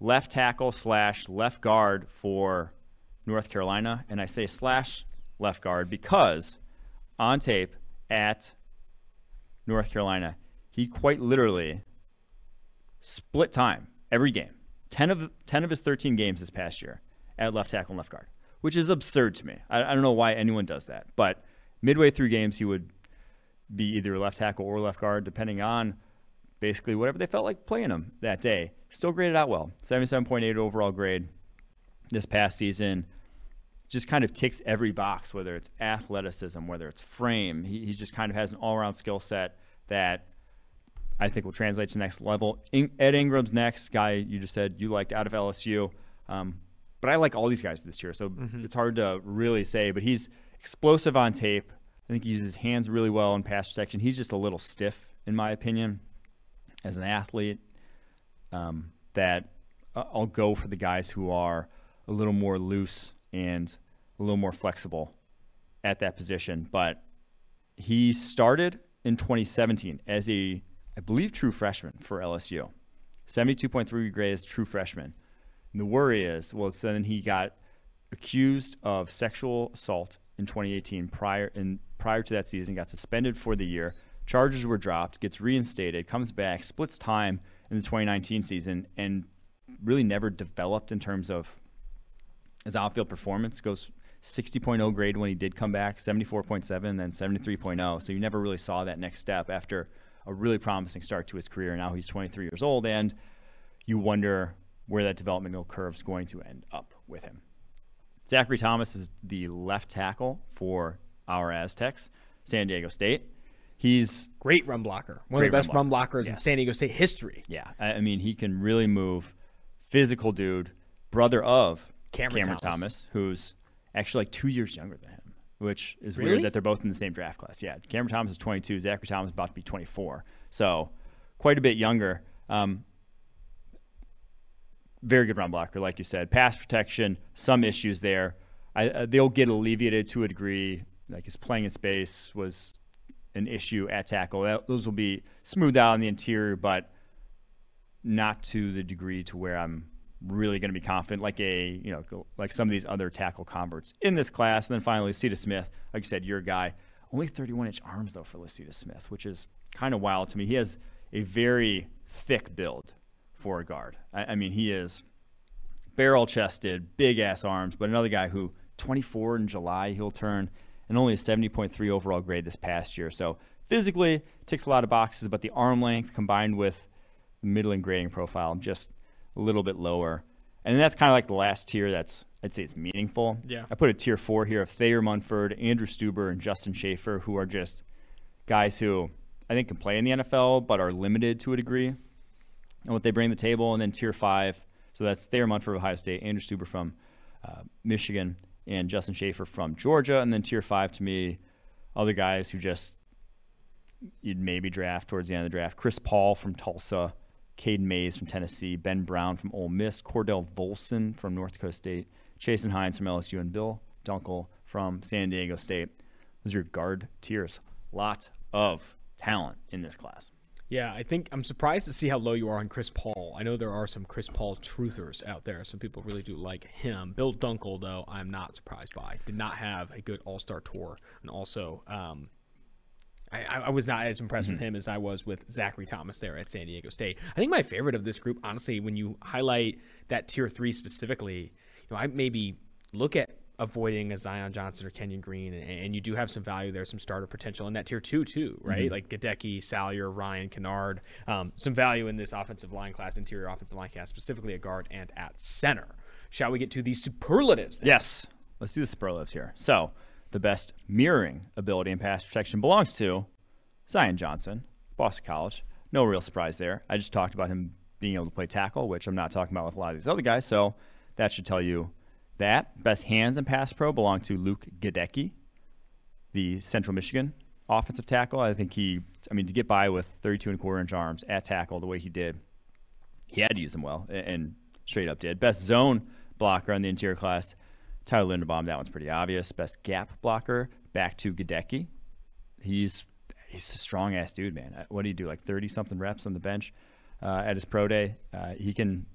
left tackle slash left guard for North Carolina. And I say slash left guard because on tape at North Carolina, he quite literally split time every game. 10 of 10 of his 13 games this past year at left tackle and left guard, which is absurd to me. I, I don't know why anyone does that, but midway through games he would be either left tackle or left guard depending on basically whatever they felt like playing him that day. Still graded out well. 77.8 overall grade this past season. Just kind of ticks every box, whether it's athleticism, whether it's frame. He, he just kind of has an all around skill set that I think will translate to next level. In, Ed Ingram's next guy. You just said you liked out of LSU, um, but I like all these guys this year, so it's hard to really say. But he's explosive on tape. I think he uses his hands really well in pass protection. He's just a little stiff, in my opinion, as an athlete. Um, that I'll go for the guys who are a little more loose and a little more flexible at that position. But he started in 2017 as a, I believe, true freshman for LSU. 72.3 grade as true freshman. And the worry is, well, so then he got accused of sexual assault in 2018 prior and prior to that season, got suspended for the year. Charges were dropped, gets reinstated, comes back, splits time in the 2019 season, and really never developed in terms of his outfield performance. Goes 60.0 grade when he did come back, 74.7, then 73.0. So you never really saw that next step after a really promising start to his career. Now he's 23 years old, and you wonder where that developmental curve is going to end up with him. Zachary Thomas is the left tackle for our Aztecs, San Diego State. He's Great run blocker. One of the best run run blockers in San Diego State history. yeah, I mean he can really move. Physical dude, brother of Cameron Thomas. Thomas. who's actually like two years younger than him, which is Really? weird that they're both in the same draft class. Yeah, Cameron Thomas is 22, Zachary Thomas is about to be 24, so quite a bit younger. Um, very good run blocker, like you said. Pass protection, some issues there. I, uh, they'll get alleviated to a degree. Like his playing in space was an issue at tackle. That, those will be smoothed out on the interior, but not to the degree to where I'm really going to be confident, like a you know like some of these other tackle converts in this class. And then finally, Cedar Smith, like you said, your guy, only 31 inch arms though for Lecitus Smith, which is kind of wild to me. He has a very thick build for a guard. I, I mean, he is barrel chested, big ass arms, but another guy who 24 in July he'll turn and only a 70.3 overall grade this past year. So physically ticks a lot of boxes, but the arm length combined with the middling grading profile just a little bit lower. And that's kind of like the last tier that's I'd say it's meaningful. Yeah. I put a tier four here of Thayer Munford, Andrew Stueber, and Justin Shaffer, who are just guys who I think can play in the NFL but are limited to a degree and what they bring to the table. And then tier five, so that's Thayer Munford of Ohio State, Andrew Stueber from uh, Michigan, and Justin Shaffer from Georgia. And then tier five to me, other guys who just you'd maybe draft towards the end of the draft. Chris Paul from Tulsa, Caden Mays from Tennessee, Ben Brown from Ole Miss, Cordell Volson from North Dakota State, Chasen Hines from LSU, and Bill Dunkle from San Diego State. Those are your guard tiers. Lot of talent in this class. Yeah, I think I'm surprised to see how low you are on Chris Paul. I know there are some Chris Paul truthers out there. Some people really do like him. Bill Dunkle, though, I'm not surprised by. Did not have a good All Star tour, and also um, I, I, was not as impressed mm-hmm. with him as I was with Zachary Thomas there at San Diego State. I think my favorite of this group, honestly, when you highlight that tier three specifically, you know, I maybe look at avoiding a Zion Johnson or Kenyon Green, and, and, you do have some value there, some starter potential in that tier two too, right? Mm-hmm. Like Goedeke, Salyer, Rhyan, Kinnard, um, some value in this offensive line class, interior offensive line class, specifically at guard and at center. Shall we get to the superlatives? Then? Yes, let's do the superlatives here. So the best mirroring ability in pass protection belongs to Zion Johnson, Boston College. No real surprise there. I just talked about him being able to play tackle, which I'm not talking about with a lot of these other guys. So that should tell you that best hands and pass pro belong to Luke Goedeke, the Central Michigan offensive tackle. I think he, I mean, to get by with 32 and a quarter inch arms at tackle the way he did, he had to use them well and straight up did. Best zone blocker on the interior class, Tyler Linderbaum. That one's pretty obvious. Best gap blocker, back to Goedeke. He's he's a strong ass dude, man. Uh, what do you do? Like 30 something reps on the bench uh, at his pro day. Uh, he can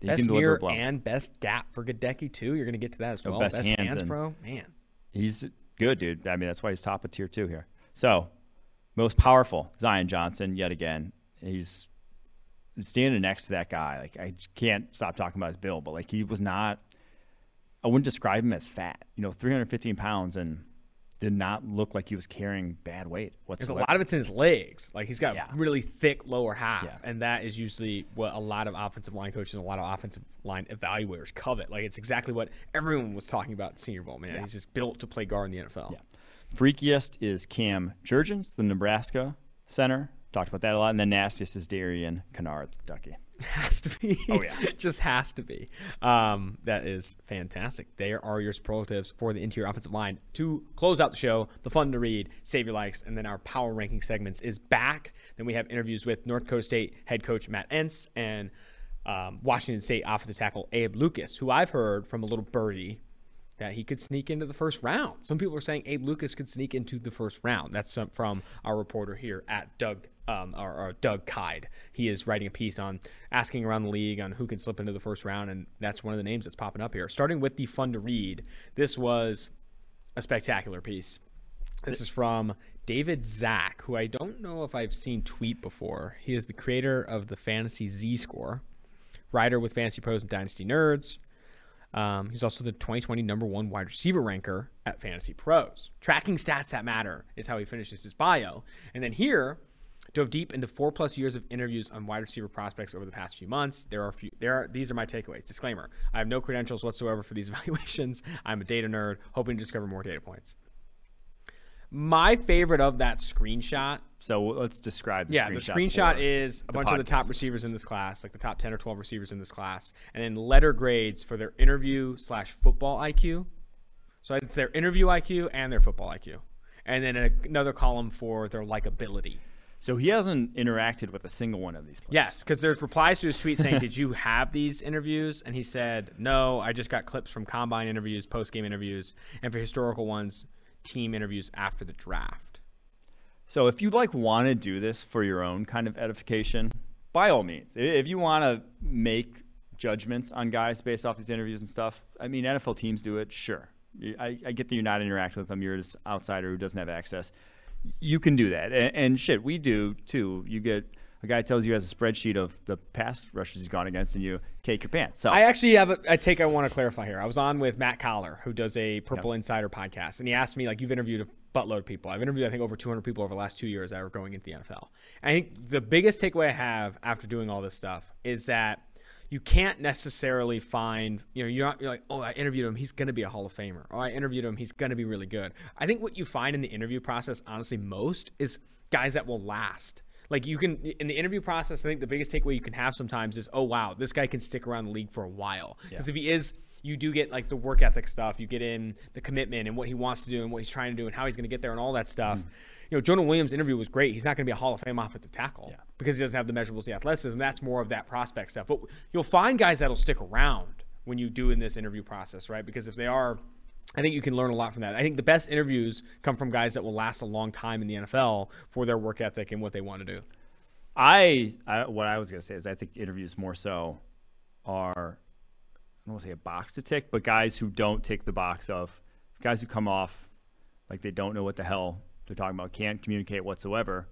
he best mirror and best gap for Goedeke too. You're going to get to that as oh, well. best, best, hands, hands pro, man. He's good, dude. I mean, that's why he's top of tier two here. So, most powerful Zion Johnson yet again. He's standing next to that guy. Like I can't stop talking about his build, but like he was not. I wouldn't describe him as fat. You know, 315 pounds and did not look like he was carrying bad weight Because a lot of it's in his legs. Like he's got yeah. really thick lower half, yeah. and that is usually what a lot of offensive line coaches and a lot of offensive line evaluators covet. Like it's exactly what everyone was talking about Senior Bowl. Man, yeah. he's just built to play guard in the NFL. Freakiest is Cam Jurgens, the Nebraska center. Talked about that a lot, and then nastiest is Darian Kinnard, Ducky. Has to be. Oh yeah, (laughs) just has to be. Um, that is fantastic. There are your superlatives for the interior offensive line. To close out the show, the fun to read, save your likes, and then our power ranking segments is back. Then we have interviews with North Dakota State head coach Matt Entz and um, Washington State offensive tackle Abe Lucas, who I've heard from a little birdie that he could sneak into the first round. Some people are saying Abe Lucas could sneak into the first round. That's from our reporter here at Doug um, or, or, Doug Kyed. He is writing a piece on asking around the league on who can slip into the first round, and that's one of the names that's popping up here. Starting with the fun to read, this was a spectacular piece. This is from David Zach, who I don't know if I've seen tweet before. He is the creator of the Fantasy Z Score, writer with Fantasy Pros and Dynasty Nerds. Um, he's also the 2020 number one wide receiver ranker at Fantasy Pros. Tracking stats that matter is how he finishes his bio. And then here, Dove deep into four plus years of interviews on wide receiver prospects over the past few months. There are few, there are these are my takeaways. Disclaimer: I have no credentials whatsoever for these (laughs) evaluations. I'm a data nerd, hoping to discover more data points. My favorite of that screenshot. So let's describe. The yeah, screenshot the screenshot is a bunch of the top receivers in this class, like the top ten or twelve receivers in this class, and then letter grades for their interview slash football IQ. So it's their interview IQ and their football IQ, and then another column for their likability. So he hasn't interacted with a single one of these players. Yes, because there's replies to his tweet saying, "Did you have these interviews?" And he said, "No, I just got clips from combine interviews, post game interviews, and for historical ones, team interviews after the draft." So if you like want to do this for your own kind of edification, by all means. If you want to make judgments on guys based off these interviews and stuff, I mean NFL teams do it, sure. I, I get that you're not interacting with them. You're this outsider who doesn't have access. You can do that, and, and shit, we do too. You get a guy tells you has a spreadsheet of the pass rushes he's gone against, and you cake your pants. So I actually have a, a take I want to clarify here. I was on with Matt Coller, who does a Purple Insider podcast, and he asked me like, "You've interviewed a buttload of people. I've interviewed I think over 200 people over the last two years that are going into the NFL." And I think the biggest takeaway I have after doing all this stuff is that you can't necessarily find, you know, you're not you're like, oh, I interviewed him, he's going to be a Hall of Famer. Or I interviewed him, he's going to be really good. I think what you find in the interview process, honestly, most is guys that will last. Like you can in the interview process, I think the biggest takeaway you can have sometimes is, oh wow, this guy can stick around the league for a while. Because Yeah. if he is, you do get like the work ethic stuff. You get in the commitment and what he wants to do and what he's trying to do and how he's going to get there and all that stuff. Mm-hmm. You know, Jonah Williams' interview was great. He's not going to be a Hall of Fame offensive tackle Yeah. because he doesn't have the measurables, the athleticism. That's more of that prospect stuff. But you'll find guys that'll stick around when you do in this interview process, right? Because if they are, I think you can learn a lot from that. I think the best interviews come from guys that will last a long time in the NFL for their work ethic and what they want to do. I, I what I was gonna say is I think interviews more so are I don't want to say a box to tick, but guys who don't tick the box of guys who come off like they don't know what the hell they're talking about, can't communicate whatsoever.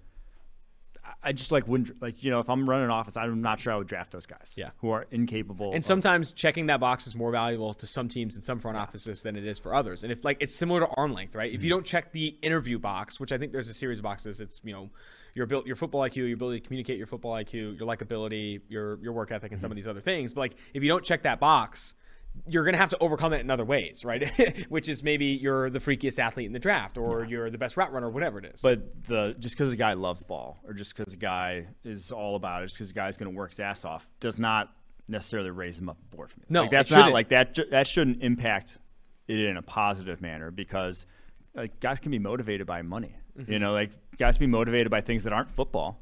I- just like wouldn't like you know if I'm running an office, I'm not sure I would draft those guys. Yeah. who are incapable. And of- sometimes checking that box is more valuable to some teams and some front offices than it is for others. And if like it's similar to arm length, right? If you mm-hmm. don't check the interview box, which I think there's a series of boxes, it's you know your built your football IQ, your ability to communicate your football IQ, your likability, your your work ethic, and some mm-hmm. of these other things. But like if you don't check that box, you're gonna have to overcome it in other ways, right? (laughs) which is maybe you're the freakiest athlete in the draft, or you're the best route runner, whatever it is. But the just because a guy loves ball, or just because a guy is all about it, just because a guy's going to work his ass off, does not necessarily raise him up the board for me. No, like, that's not like that. That shouldn't impact it in a positive manner because like, guys can be motivated by money. Mm-hmm. You know, like guys can be motivated by things that aren't football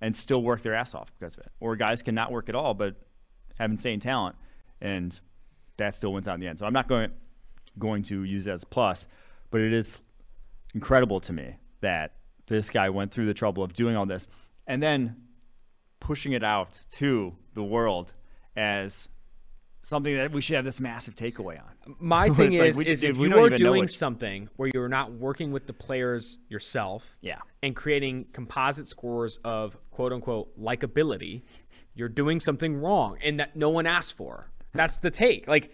and still work their ass off because of it. Or guys can not work at all but have insane talent and that still wins out in the end. So I'm not going going to use it as a plus, but it is incredible to me that this guy went through the trouble of doing all this and then pushing it out to the world as something that we should have this massive takeaway on. My (laughs) thing like, is, we- is dude, if you are doing something where you're not working with the players yourself, Yeah. and creating composite scores of quote unquote likability, you're doing something wrong, and that no one asked for. That's the take. Like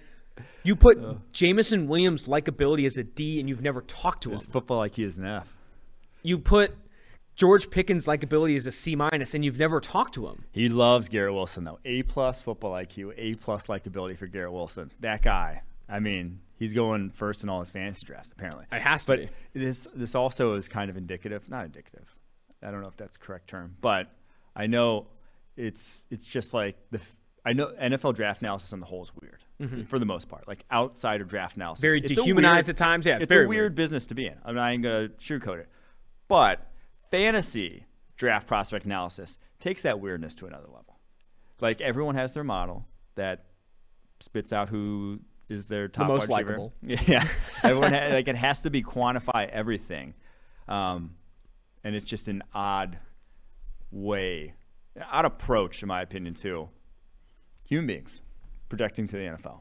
you put Jameson Williams' likability as a D, and you've never talked to him. His football IQ is an F. You put George Pickens' likability as a C minus, and you've never talked to him. He loves Garrett Wilson though. A plus football IQ, A plus likability for Garrett Wilson. That guy. I mean, he's going first in all his fantasy drafts apparently. It has to But be. this this also is kind of indicative, not indicative. I don't know if that's the correct term, but I know it's it's just like the I know NFL draft analysis on the whole is weird for the most part. Like outsider draft analysis, Mm-hmm. Very It's dehumanized weird- at times. Yeah, it's it's very a weird, weird. business to be in. I'm not even gonna sugarcoat it, but fantasy draft prospect analysis takes that weirdness to another level. Like everyone has their model that spits out who is their top most wide receiver. likable. (laughs) Yeah, everyone ha- like it has to be quantify everything, um, and it's just an odd way, odd approach, in my opinion, to human beings projecting to the NFL.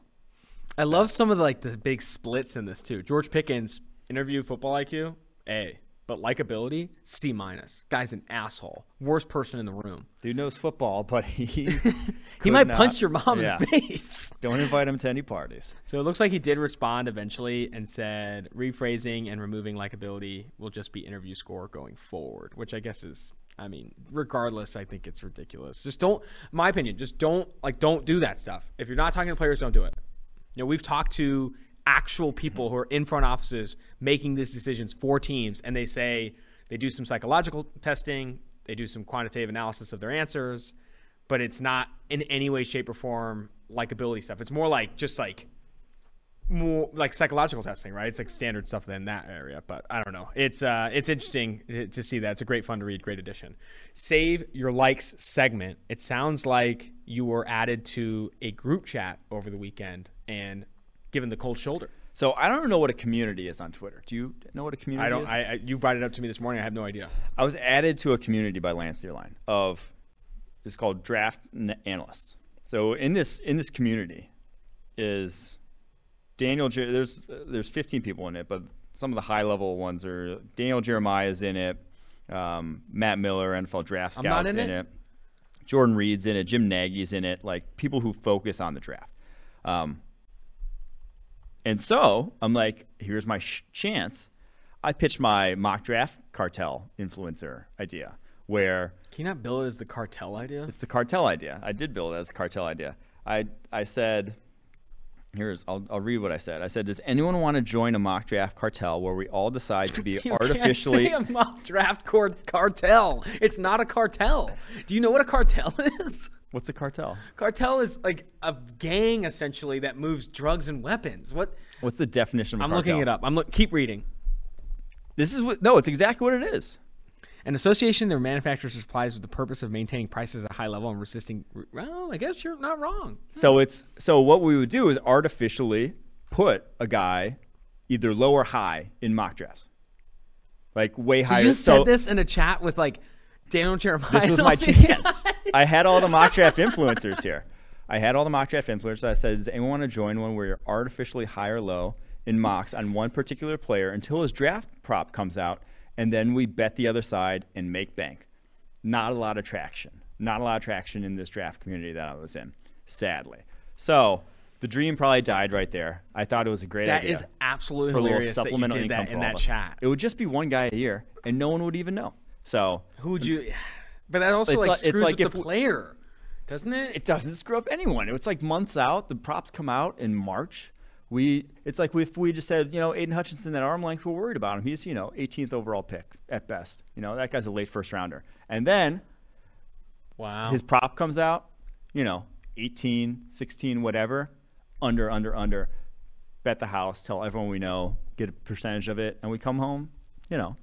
I love some of the, like the big splits in this too. George Pickens interview football IQ A, but likability C minus. Guy's an asshole. Worst person in the room. Dude knows football, but he (laughs) He might not- punch your mom Yeah. in the face. Don't invite him to any parties. So it looks like he did respond eventually and said rephrasing and removing likability will just be interview score going forward, which I guess is I mean, regardless, I think it's ridiculous. Just don't my opinion, just don't like don't do that stuff. If you're not talking to players, don't do it. You know, we've talked to actual people who are in front offices making these decisions for teams and they say they do some psychological testing, they do some quantitative analysis of their answers, but it's not in any way shape or form likability stuff. It's more like just like more like psychological testing, right? It's like standard stuff in that area, but I don't know. It's uh, it's interesting to, see that. It's a great fun to read, great addition. Save your likes segment. It sounds like you were added to a group chat over the weekend and given the cold shoulder. So I don't know what a community is on Twitter. Do you know what a community I don't. is? I, I you brought it up to me this morning. I have no idea. I was added to a community by Lance Zierlein of it's called Draft N- Analysts. So in this in this community is Daniel. Jer- There's there's 15 people in it, but some of the high level ones are Daniel Jeremiah's in it, um, Matt Miller, NFL draft scouts in in, it. it. Jordan Reid's in it, Jim Nagy's in it, like people who focus on the draft. Um, and so I'm like, here's my sh- chance. I pitched my mock draft cartel influencer idea, where Can you not bill it as the cartel idea? it's the cartel idea. I did build it as the cartel idea. I I said, here's I'll, I'll read what I said. I said, does anyone want to join a mock draft cartel where we all decide to be (laughs) artificially? a mock draft cor- cartel. It's not a cartel. Do you know what a cartel (laughs) is? What's a cartel? Cartel is like a gang essentially that moves drugs and weapons. What? What's the definition of a I'm cartel? looking it up. I'm look. Keep reading. This is what no, it's exactly what it is. An association that manufactures supplies with the purpose of maintaining prices at a high level and resisting. Well, I guess you're not wrong. Hmm. So it's so what we would do is artificially put a guy either low or high in mock drafts, like way So higher. you said this in a chat with like Daniel Jeremiah. this was (laughs) my (laughs) chance. I had all the mock draft influencers here. I had all the mock draft influencers. I said, does anyone want to join one where you're artificially high or low in mocks on one particular player until his draft prop comes out, and then we bet the other side and make bank? Not a lot of traction. Not a lot of traction in this draft community that I was in, sadly. So the dream probably died right there. I thought it was a great That idea. is absolutely for hilarious that you supplemental did income that in that chat. It would just be one guy a year, and no one would even know. So Who would you? But that also like like- screws like with the player, doesn't it? it doesn't screw up anyone. It's like months out. The props come out in March. We it's like if we just said, you know, Aidan Hutchinson at arm length, we're worried about him. He's, you know, 18th overall pick at best. You know, that guy's a late first rounder. And then Wow. his prop comes out, you know, 18, 16, whatever, under, under, under. Bet the house, tell everyone we know, get a percentage of it, and we come home, you know.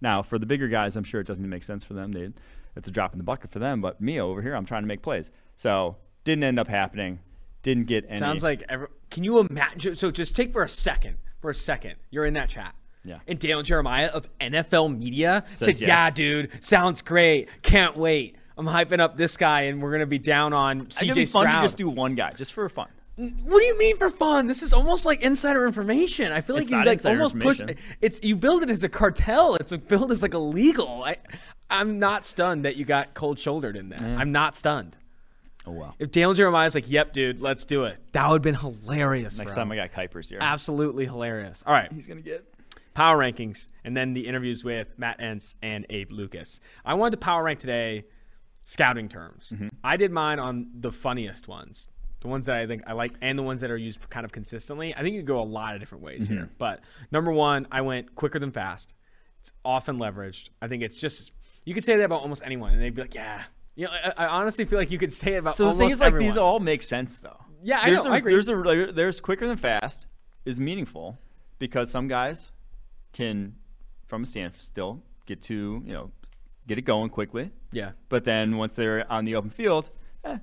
Now, for the bigger guys, I'm sure it doesn't make sense for them. They, it's a drop in the bucket for them. But me over here, I'm trying to make plays. So didn't end up happening. Didn't get any. Sounds like every, can you imagine? So just take for a second, for a second, you're in that chat. Yeah. And Daniel Jeremiah of NFL Media said, yes. "Yeah, dude, sounds great. Can't wait. I'm hyping up this guy, and we're gonna be down on it'd be CJ fun to just do one guy, just for fun. What do you mean for fun? This is almost like insider information. I feel like It's you like almost push it's you build it as a cartel. It's built as like illegal. I I'm not stunned that you got cold shouldered in there. I'm not stunned. Oh wow. If Daniel Jeremiah's like, "Yep, dude, let's do it," that would have been hilarious. Next bro. time I got Kiper's here. absolutely hilarious. All right, He's gonna get. power rankings, and then the interviews with Matt Entz and Abe Lucas. I wanted to power rank today scouting terms. Mm-hmm. I did mine on the funniest ones, the ones that I think I like, and the ones that are used kind of consistently. I think you could go a lot of different ways Mm-hmm. here. But number one, I went quicker than fast. It's often leveraged. I think it's just you could say that about almost anyone, and they'd be like, "Yeah." You know, I, I honestly feel like you could say it about So the thing is, like everyone. these all make sense though. Yeah, I there's know, A, I agree. There's a there's quicker than fast is meaningful because some guys can, from a standstill get to you know get it going quickly, yeah. but then once they're on the open field, eh,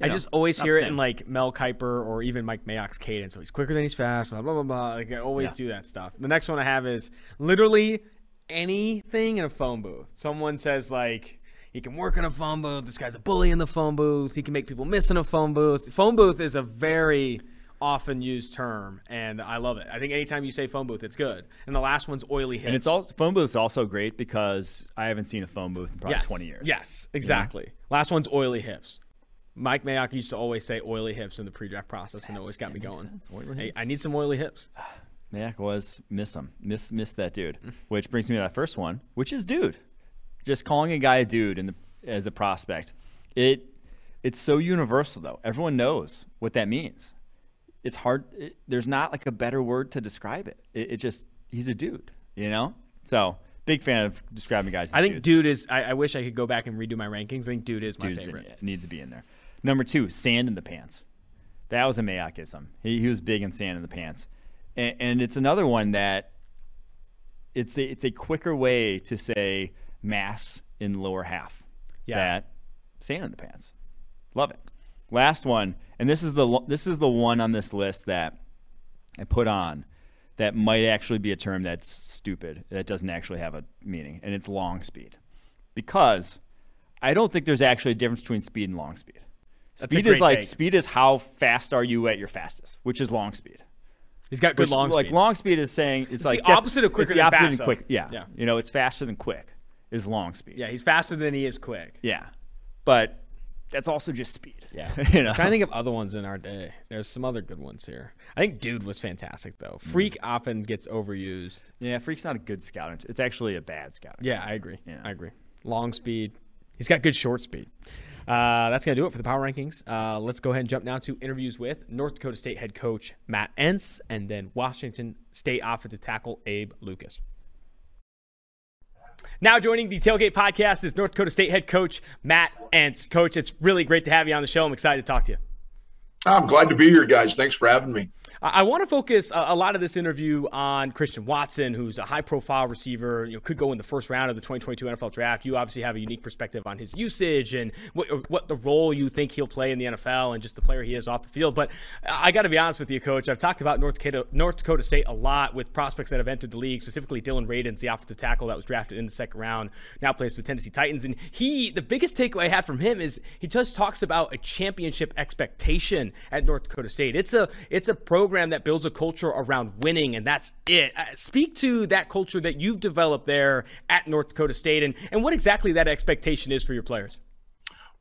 I know, just always hear it in like Mel Kiper or even Mike Mayock's cadence. So he's quicker than he's fast. Blah blah blah blah. Like I always Yeah. do that stuff. The next one I have is literally anything in a phone booth. Someone says like he can work in a phone booth. This guy's a bully in the phone booth. He can make people miss in a phone booth. Phone booth is a very often used term, and I love it. I think anytime you say phone booth, it's good. And the last one's oily hits. And it's also phone booth is also great because I haven't seen a phone booth in probably yes. 20 years. Yes, exactly. Last one's oily hips. Mike Mayock used to always say oily hips in the pre-draft process, and it always got me going. Hey. I need some oily hips. (sighs) Mayock was miss him, miss miss that dude. Which brings me to that first one, which is dude. Just calling a guy a dude in the, as a prospect, it it's so universal though. Everyone knows what that means. It's hard. It, there's not like a better word to describe it. it. It just he's a dude, you know. So big fan of describing guys. I think dudes. dude is. I, I wish I could go back and redo my rankings. I think dude is my Dude's in- favorite. needs to be in there. Number two, sand in the pants. That was a Mayockism. He, he was big in sand in the pants, and, and it's another one that it's a, it's a quicker way to say mass in lower half. Yeah. That sand in the pants. Love it. Last one, and this is the this is the one on this list that I put on that might actually be a term that's stupid that doesn't actually have a meaning, and it's long speed, because I don't think there's actually a difference between speed and long speed. Speed is like take. speed is how fast are you at your fastest, which is long speed. He's got good Which, long like speed. long speed is saying it's, like the def- opposite of quicker it's the opposite than quick. Yeah. Yeah. you know, it's faster than quick is long speed. yeah, he's faster than he is quick. yeah, but that's also just speed. Yeah. (laughs) you know, I'm trying to think of other ones in our day. There's some other good ones here. I think Dude was fantastic though. Freak often gets overused. yeah, Freak's not a good scout. It's actually a bad scout. Yeah, I agree. Yeah. I agree. Long speed. He's got good short speed. Uh, that's going to do it for the power rankings. Uh, let's go ahead and jump now to interviews with North Dakota State head coach Matt Entz and then Washington State offensive tackle Abe Lucas. Now joining the Tailgate podcast is North Dakota State head coach Matt Entz. Coach, it's really great to have you on the show. I'm excited to talk to you. I'm glad to be here, guys. Thanks for having me. I want to focus a, lot of this interview on Christian Watson, who's a high-profile receiver. You know, could go in the first round of the 2022 NFL Draft. You obviously have a unique perspective on his usage and what, what the role you think he'll play in the NFL and just the player he is off the field. But I got to be honest with you, Coach. I've talked about North Dakota, North Dakota State a lot with prospects that have entered the league, specifically Dillon Radunz, the offensive tackle that was drafted in the second round, now plays for the Tennessee Titans. And he, the biggest takeaway I had from him is he just talks about a championship expectation at North Dakota State. It's a it's a program that builds a culture around winning, and that's it. Uh, speak to that culture that you've developed there at North Dakota State, and and what exactly that expectation is for your players.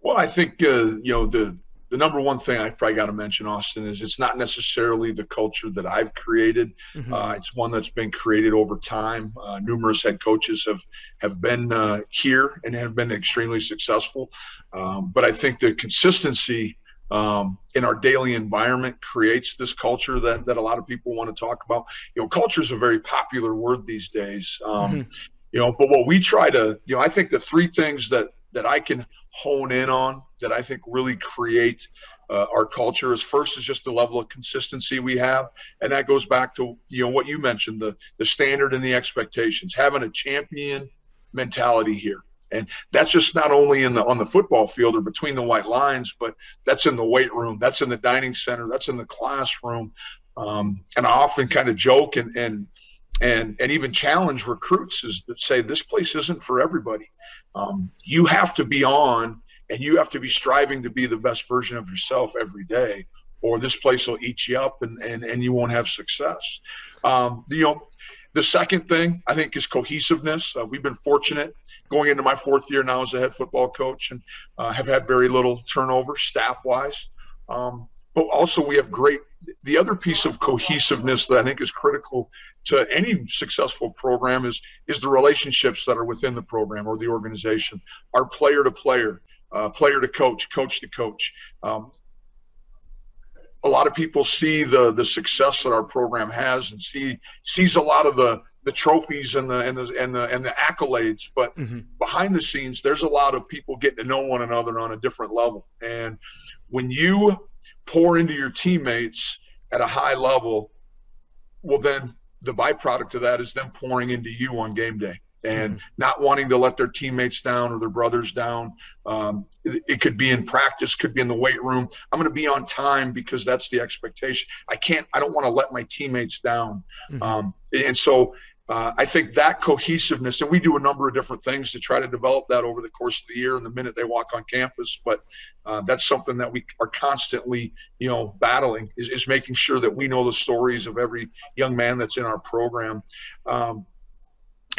Well, I think uh, you know the the number one thing I probably got to mention, Austin, is it's not necessarily the culture that I've created. Mm-hmm. Uh, it's one that's been created over time. Uh, numerous head coaches have have been uh, here and have been extremely successful. Um, but I think the consistency um, in our daily environment creates this culture that that a lot of people want to talk about. You know, culture is a very popular word these days. Um, Mhm. You know, but what we try to, you know, I think the three things that that I can hone in on that I think really create uh, our culture is first is just the level of consistency we have, and that goes back to you know what you mentioned the the standard and the expectations, having a champion mentality here, and that's just not only in the on the football field or between the white lines, but that's in the weight room, that's in the dining center, that's in the classroom, um, and I often kind of joke and and and and even challenge recruits is that say this place isn't for everybody. Um, you have to be on and you have to be striving to be the best version of yourself every day or this place will eat you up and and, and you won't have success um, you know the second thing i think is cohesiveness. Uh, we've been fortunate going into my fourth year now as a head football coach and uh, have had very little turnover staff wise um, but also we have great the other piece of cohesiveness that i think is critical to any successful program is is the relationships that are within the program or the organization. Our player to player uh, player to coach, coach to coach. Um, a lot of people see the the success that our program has and see sees a lot of the the trophies and the and the and the and the accolades but Mhm. behind the scenes there's a lot of people getting to know one another on a different level and when you pour into your teammates at a high level well then the byproduct of that is them pouring into you on game day and not wanting to let their teammates down or their brothers down. Um, it, it could be in practice, could be in the weight room. I'm going to be on time because that's the expectation. I can't. I don't want to let my teammates down. Mhm. Um, and so. Uh, I think that cohesiveness, and we do a number of different things to try to develop that over the course of the year and the minute they walk on campus. But uh, that's something that we are constantly, you know, battling is, is making sure that we know the stories of every young man that's in our program. Um,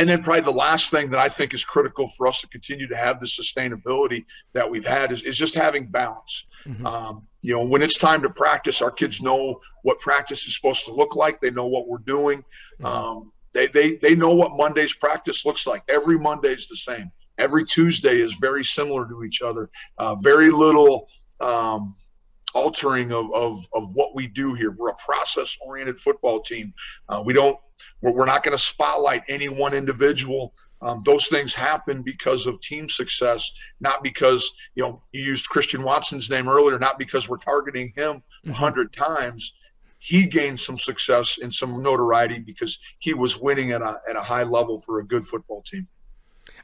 and then probably the last thing that I think is critical for us to continue to have the sustainability that we've had is, is just having balance. Mhm. Um, you know, when it's time to practice, our kids know what practice is supposed to look like. They know what we're doing. Mhm. Um, they, they, they know what Monday's practice looks like. Every Monday is the same. Every Tuesday is very similar to each other. Uh, very little um, altering of, of, of what we do here. We're a process oriented football team. Uh, we don't, we're, we're not going to spotlight any one individual. Um, those things happen because of team success, not because, you know, you used Christian Watson's name earlier, not because we're targeting him a Mhm. hundred times. He gained some success and some notoriety because he was winning at a, at a high level for a good football team.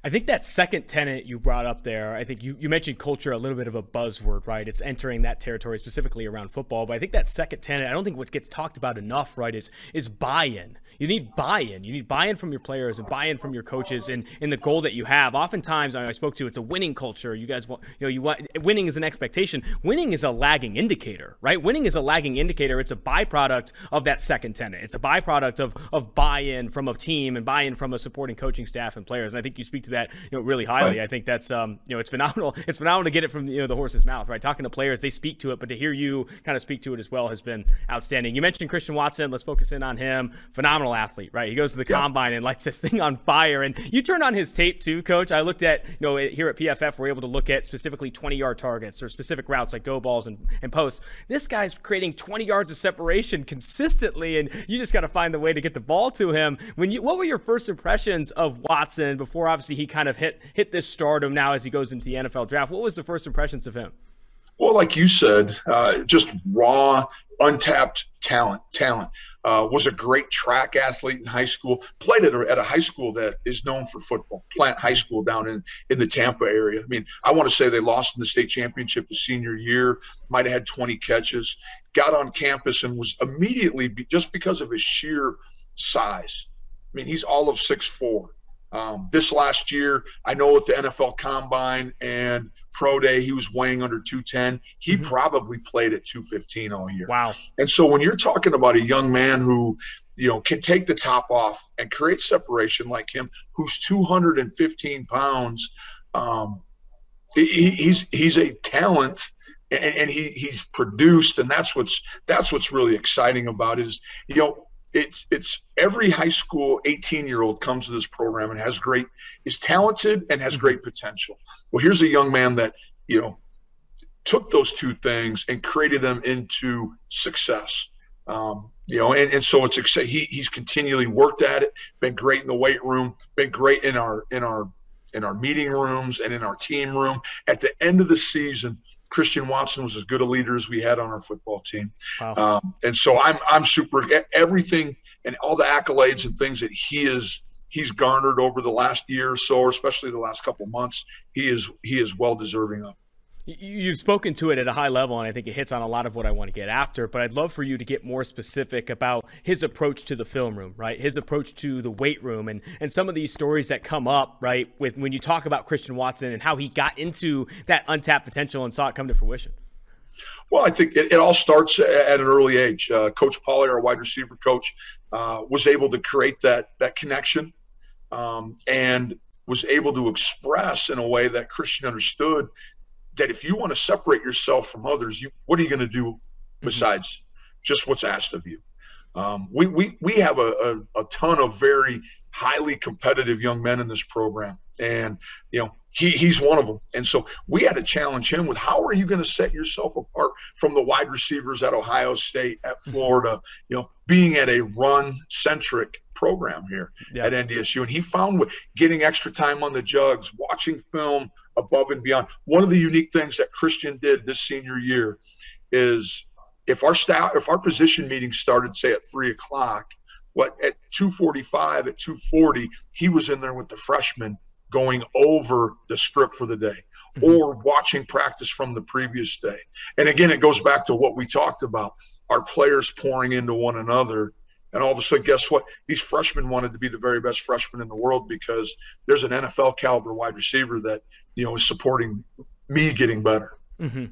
I think that second tenet you brought up there, I think you, you mentioned culture a little bit of a buzzword, right? It's entering that territory specifically around football. But I think that second tenet, I don't think what gets talked about enough, right, is is buy-in. You need buy-in. You need buy-in from your players and buy-in from your coaches and in the goal that you have. Oftentimes, I spoke to it's a winning culture. You guys want, you know, you want winning is an expectation. Winning is a lagging indicator, right? Winning is a lagging indicator. It's a byproduct of that second tenet. It's a byproduct of of buy-in from a team and buy-in from a supporting coaching staff and players. And I think you speak to that, you know, really highly. Right. I think that's um, you know, it's phenomenal. (laughs) It's phenomenal to get it from you know the horse's mouth, right? Talking to players, they speak to it, but to hear you kind of speak to it as well has been outstanding. You mentioned Christian Watson. Let's focus in on him. Phenomenal athlete, right? He goes to the yeah. combine and lights this (laughs) thing on fire. And you turned on his tape too, coach. I looked at, you know, here at PFF, we're able to look at specifically 20 yard targets or specific routes like go balls and, and posts. This guy's creating 20 yards of separation consistently, and you just got to find the way to get the ball to him. When you, what were your first impressions of Watson before obviously he kind of hit hit this stardom now as he goes into the NFL draft? What was the first impressions of him? Well, like you said, uh, just raw, untapped talent. Talent uh, was a great track athlete in high school. Played at a, at a high school that is known for football. Plant High School down in in the Tampa area. I mean, I want to say they lost in the state championship the senior year. Might have had 20 catches. Got on campus and was immediately just because of his sheer size. I mean, he's all of six four. Um, this last year, I know at the NFL Combine and Pro Day, he was weighing under 210. He mm-hmm. probably played at 215 all year. Wow. And so when you're talking about a young man who, you know, can take the top off and create separation like him, who's 215 pounds, um, he, he's he's a talent and, and, he he's produced and that's what's that's what's really exciting about is you know it's it's every high school 18 year old comes to this program and has great is talented and has great potential. Well here's a young man that you know took those two things and created them into success. Um, you know and, and so it's he, he's continually worked at it been great in the weight room been great in our in our in our meeting rooms and in our team room. At the end of the season Christian Watson was as good a leader as we had on our football team. Wow. Um, and so I'm I'm super everything and all the accolades and things that he is he's garnered over the last year or so, or especially the last couple months, he is he is well deserving of. You've spoken to it at a high level, and I think it hits on a lot of what I want to get after. But I'd love for you to get more specific about his approach to the film room, right? His approach to the weight room, and and some of these stories that come up, right, with when you talk about Christian Watson and how he got into that untapped potential and saw it come to fruition. Well, I think it, it all starts at an early age. Uh, coach Pauley, our wide receiver coach, uh, was able to create that that connection, um, and was able to express in a way that Christian understood that if you want to separate yourself from others, you what are you going to do mm-hmm. besides mm-hmm. just what's asked of you? Um, we, we, we have a, a, a, ton of very highly competitive young men in this program. And, you know, he, he's one of them. And so we had to challenge him with how are you going to set yourself apart from the wide receivers at Ohio State, at mm-hmm. Florida, you know, being at a run centric program here yeah. at NDSU. And he found with getting extra time on the jugs, watching film, above and beyond. One of the unique things that Christian did this senior year is if our staff, if our position meeting started, say at three o'clock, what at 245, at 240, he was in there with the freshmen going over the script for the day mm-hmm. or watching practice from the previous day. And again, it goes back to what we talked about our players pouring into one another. And all of a sudden, guess what? These freshmen wanted to be the very best freshmen in the world because there's an NFL caliber wide receiver that you know, is supporting me getting better. Mm-hmm.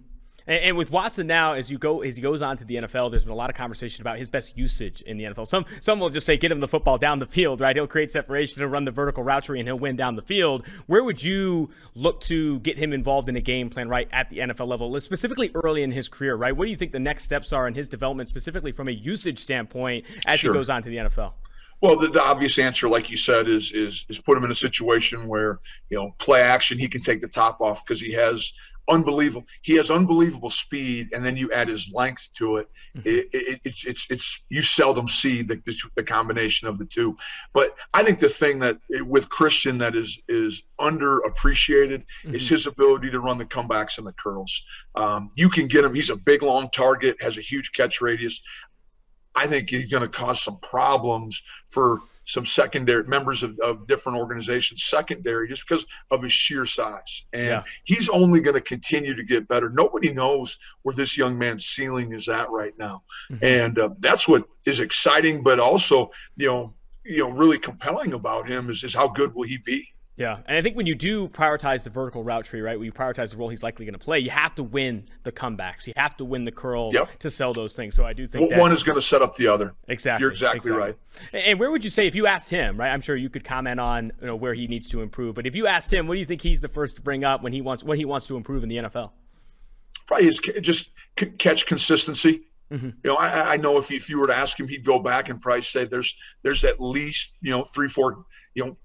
And, and, with Watson now, as you go as he goes on to the NFL, there's been a lot of conversation about his best usage in the NFL. Some some will just say get him the football down the field, right? He'll create separation and run the vertical route tree, and he'll win down the field. Where would you look to get him involved in a game plan, right, at the NFL level, specifically early in his career, right? What do you think the next steps are in his development, specifically from a usage standpoint, as sure. he goes on to the NFL? Well, the, the, obvious answer, like you said, is is is put him in a situation where you know play action. He can take the top off because he has unbelievable. He has unbelievable speed, and then you add his length to it. Mm-hmm. it, it it's it's it's you seldom see the, the combination of the two. But I think the thing that with Christian that is is underappreciated mm-hmm. is his ability to run the comebacks and the curls. Um, you can get him. He's a big long target, has a huge catch radius. I think he's going to cause some problems for some secondary members of, of different organizations secondary just because of his sheer size. And yeah. he's only going to continue to get better. Nobody knows where this young man's ceiling is at right now, mm-hmm. and uh, that's what is exciting, but also you know you know really compelling about him is, is how good will he be. Yeah, and I think when you do prioritize the vertical route tree, right, when you prioritize the role he's likely going to play, you have to win the comebacks. You have to win the curls yep. to sell those things. So I do think well, one is going to set up the other. Exactly. You're exactly, exactly, right. And where would you say if you asked him, right? I'm sure you could comment on you know where he needs to improve, but if you asked him, what do you think he's the first to bring up when he wants what he wants to improve in the NFL? Probably his just catch consistency. Mm-hmm. You know, I, I know if, if you were to ask him, he'd go back and probably say there's there's at least you know three four you know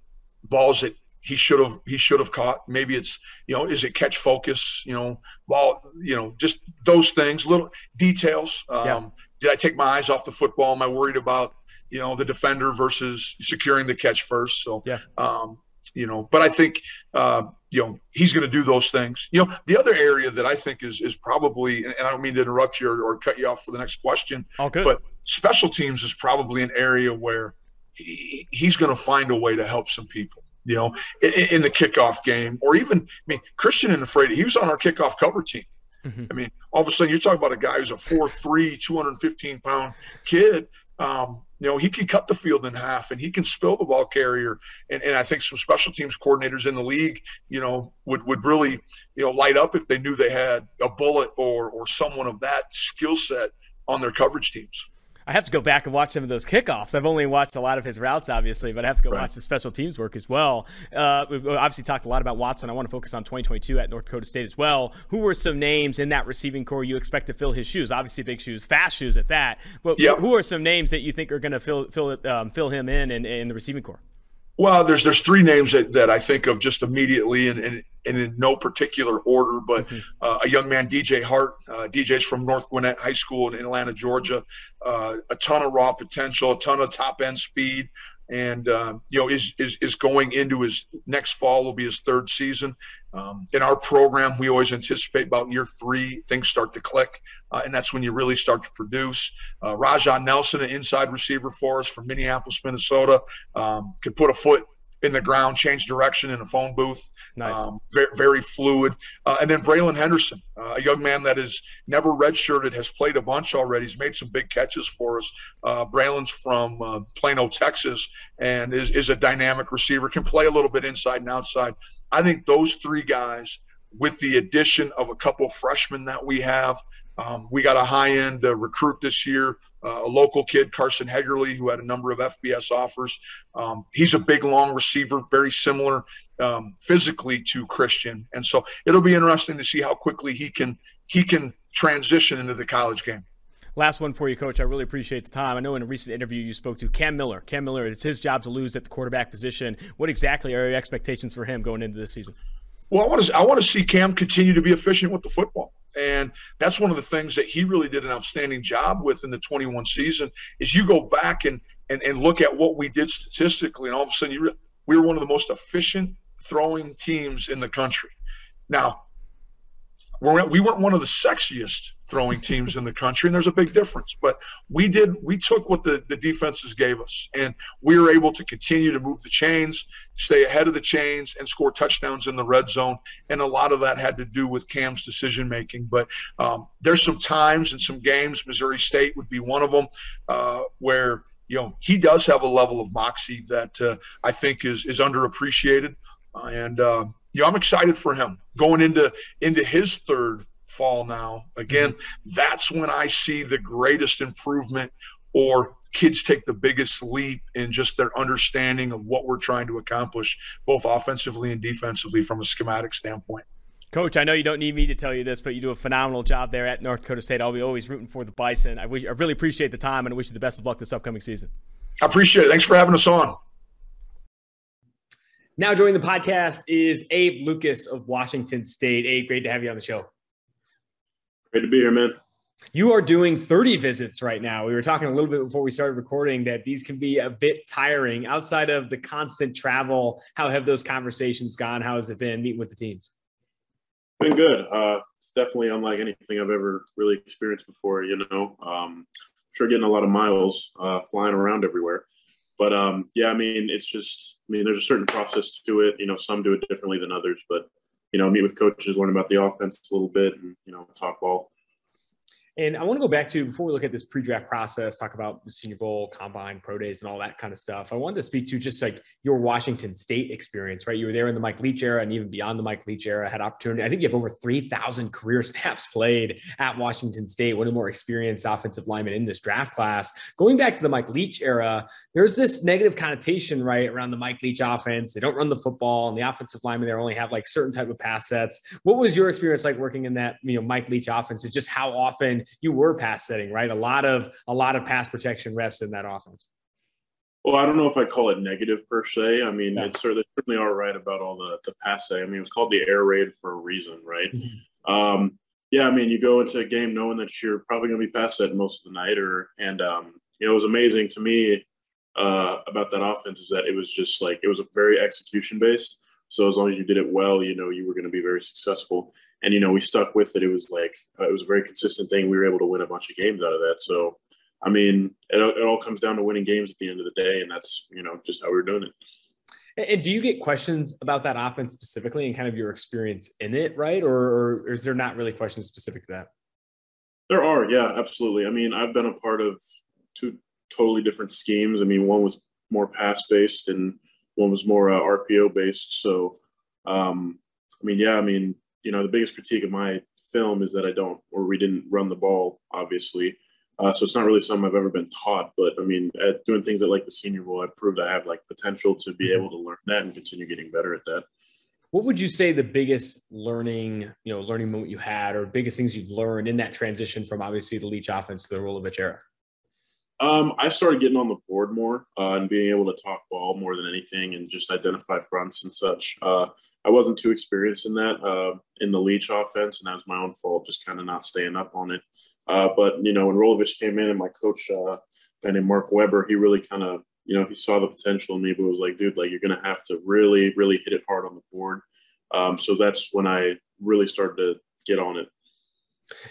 balls that he should have he should have caught. Maybe it's you know is it catch focus? You know ball. You know just those things, little details. Um, yeah. Did I take my eyes off the football? Am I worried about you know the defender versus securing the catch first? So yeah. Um, you know, but I think uh, you know he's going to do those things. You know, the other area that I think is is probably, and I don't mean to interrupt you or, or cut you off for the next question, All good. but special teams is probably an area where he, he's going to find a way to help some people you know, in, in, the kickoff game, or even, I mean, Christian and Afraid, he was on our kickoff cover team. Mm-hmm. I mean, all of a sudden you're talking about a guy who's a 4'3, 215 pound kid. Um, you know, he can cut the field in half and he can spill the ball carrier. And, and I think some special teams coordinators in the league, you know, would, would really, you know, light up if they knew they had a bullet or, or someone of that skill set on their coverage teams. I have to go back and watch some of those kickoffs. I've only watched a lot of his routes, obviously, but I have to go right. watch the special teams work as well. Uh, we've obviously talked a lot about Watson. I want to focus on 2022 at North Dakota State as well. Who were some names in that receiving corps you expect to fill his shoes? Obviously, big shoes, fast shoes at that. But yep. who are some names that you think are going to fill fill um, fill him in, in in the receiving corps? Well, there's there's three names that, that I think of just immediately, and, and, and in no particular order. But mm-hmm. uh, a young man, DJ Hart, uh, DJ's from North Gwinnett High School in Atlanta, Georgia. Uh, a ton of raw potential, a ton of top end speed, and uh, you know is, is is going into his next fall will be his third season. Um, in our program, we always anticipate about year three things start to click, uh, and that's when you really start to produce. Uh, Raja Nelson, an inside receiver for us from Minneapolis, Minnesota, um, could put a foot in the ground, change direction in a phone booth. Nice. Um, very, very, fluid. Uh, and then Braylon Henderson, uh, a young man that is never redshirted, has played a bunch already. He's made some big catches for us. Uh, Braylon's from uh, Plano, Texas, and is, is a dynamic receiver, can play a little bit inside and outside. I think those three guys, with the addition of a couple freshmen that we have, um, we got a high end uh, recruit this year, uh, a local kid, Carson Hegerly, who had a number of FBS offers. Um, he's a big, long receiver, very similar um, physically to Christian, and so it'll be interesting to see how quickly he can he can transition into the college game. Last one for you, Coach. I really appreciate the time. I know in a recent interview you spoke to Cam Miller. Cam Miller, it's his job to lose at the quarterback position. What exactly are your expectations for him going into this season? Well, I want to I want to see Cam continue to be efficient with the football. And that's one of the things that he really did an outstanding job with in the 21 season is you go back and, and, and look at what we did statistically, and all of a sudden you re- we were one of the most efficient throwing teams in the country. Now, we're, we weren't one of the sexiest throwing teams in the country, and there's a big difference. But we did we took what the, the defenses gave us, and we were able to continue to move the chains, stay ahead of the chains, and score touchdowns in the red zone. And a lot of that had to do with Cam's decision making. But um, there's some times and some games, Missouri State would be one of them, uh, where you know he does have a level of moxie that uh, I think is is underappreciated, uh, and uh, you know, I'm excited for him going into into his third fall now. Again, mm-hmm. that's when I see the greatest improvement or kids take the biggest leap in just their understanding of what we're trying to accomplish, both offensively and defensively from a schematic standpoint. Coach, I know you don't need me to tell you this, but you do a phenomenal job there at North Dakota State. I'll be always rooting for the Bison. I, wish, I really appreciate the time and I wish you the best of luck this upcoming season. I appreciate it. Thanks for having us on. Now joining the podcast is Abe Lucas of Washington State. Abe, great to have you on the show. Great to be here, man. You are doing 30 visits right now. We were talking a little bit before we started recording that these can be a bit tiring outside of the constant travel. How have those conversations gone? How has it been meeting with the teams? Been good. Uh, it's definitely unlike anything I've ever really experienced before. You know, um, sure getting a lot of miles uh, flying around everywhere but um, yeah, I mean, it's just, I mean, there's a certain process to it. You know, some do it differently than others, but you know, meet with coaches, learn about the offense a little bit, and you know, talk ball. And I want to go back to before we look at this pre-draft process, talk about the Senior Bowl, Combine, Pro Days, and all that kind of stuff. I wanted to speak to just like your Washington State experience, right? You were there in the Mike Leach era, and even beyond the Mike Leach era, had opportunity. I think you have over three thousand (laughs) career snaps played at Washington State. One of the more experienced offensive linemen in this draft class. Going back to the Mike Leach era, there's this negative connotation, right, around the Mike Leach offense. They don't run the football, and the offensive linemen there only have like certain type of pass sets. What was your experience like working in that, you know, Mike Leach offense? And just how often you were pass setting, right? A lot of a lot of pass protection reps in that offense. Well, I don't know if I call it negative per se. I mean, yeah. it's certainly, certainly all right about all the the pass. I mean, it's called the air raid for a reason, right? Mm-hmm. Um, yeah, I mean, you go into a game knowing that you're probably going to be pass set most of the night, or and um, you know, it was amazing to me uh, about that offense is that it was just like it was a very execution based. So as long as you did it well, you know, you were going to be very successful and you know we stuck with it. It was like uh, it was a very consistent thing. We were able to win a bunch of games out of that. So I mean, it, it all comes down to winning games at the end of the day, and that's you know just how we are doing it. And do you get questions about that offense specifically and kind of your experience in it, right? Or, or is there not really questions specific to that? There are, yeah, absolutely. I mean, I've been a part of two totally different schemes. I mean, one was more pass based and one was more uh, RPO based. So, um, I mean, yeah, I mean, you know, the biggest critique of my film is that I don't, or we didn't run the ball, obviously. Uh, so it's not really something I've ever been taught. But I mean, at doing things at like the Senior Bowl, I proved I have like potential to be able to learn that and continue getting better at that. What would you say the biggest learning, you know, learning moment you had, or biggest things you've learned in that transition from obviously the Leach offense to the Rolovich era? Um, I started getting on the board more uh, and being able to talk ball more than anything, and just identify fronts and such. Uh, I wasn't too experienced in that uh, in the Leach offense, and that was my own fault, just kind of not staying up on it. Uh, but you know, when Rolovich came in, and my coach, uh, guy named Mark Weber, he really kind of, you know, he saw the potential in me, but was like, dude, like you're gonna have to really, really hit it hard on the board. Um, so that's when I really started to get on it.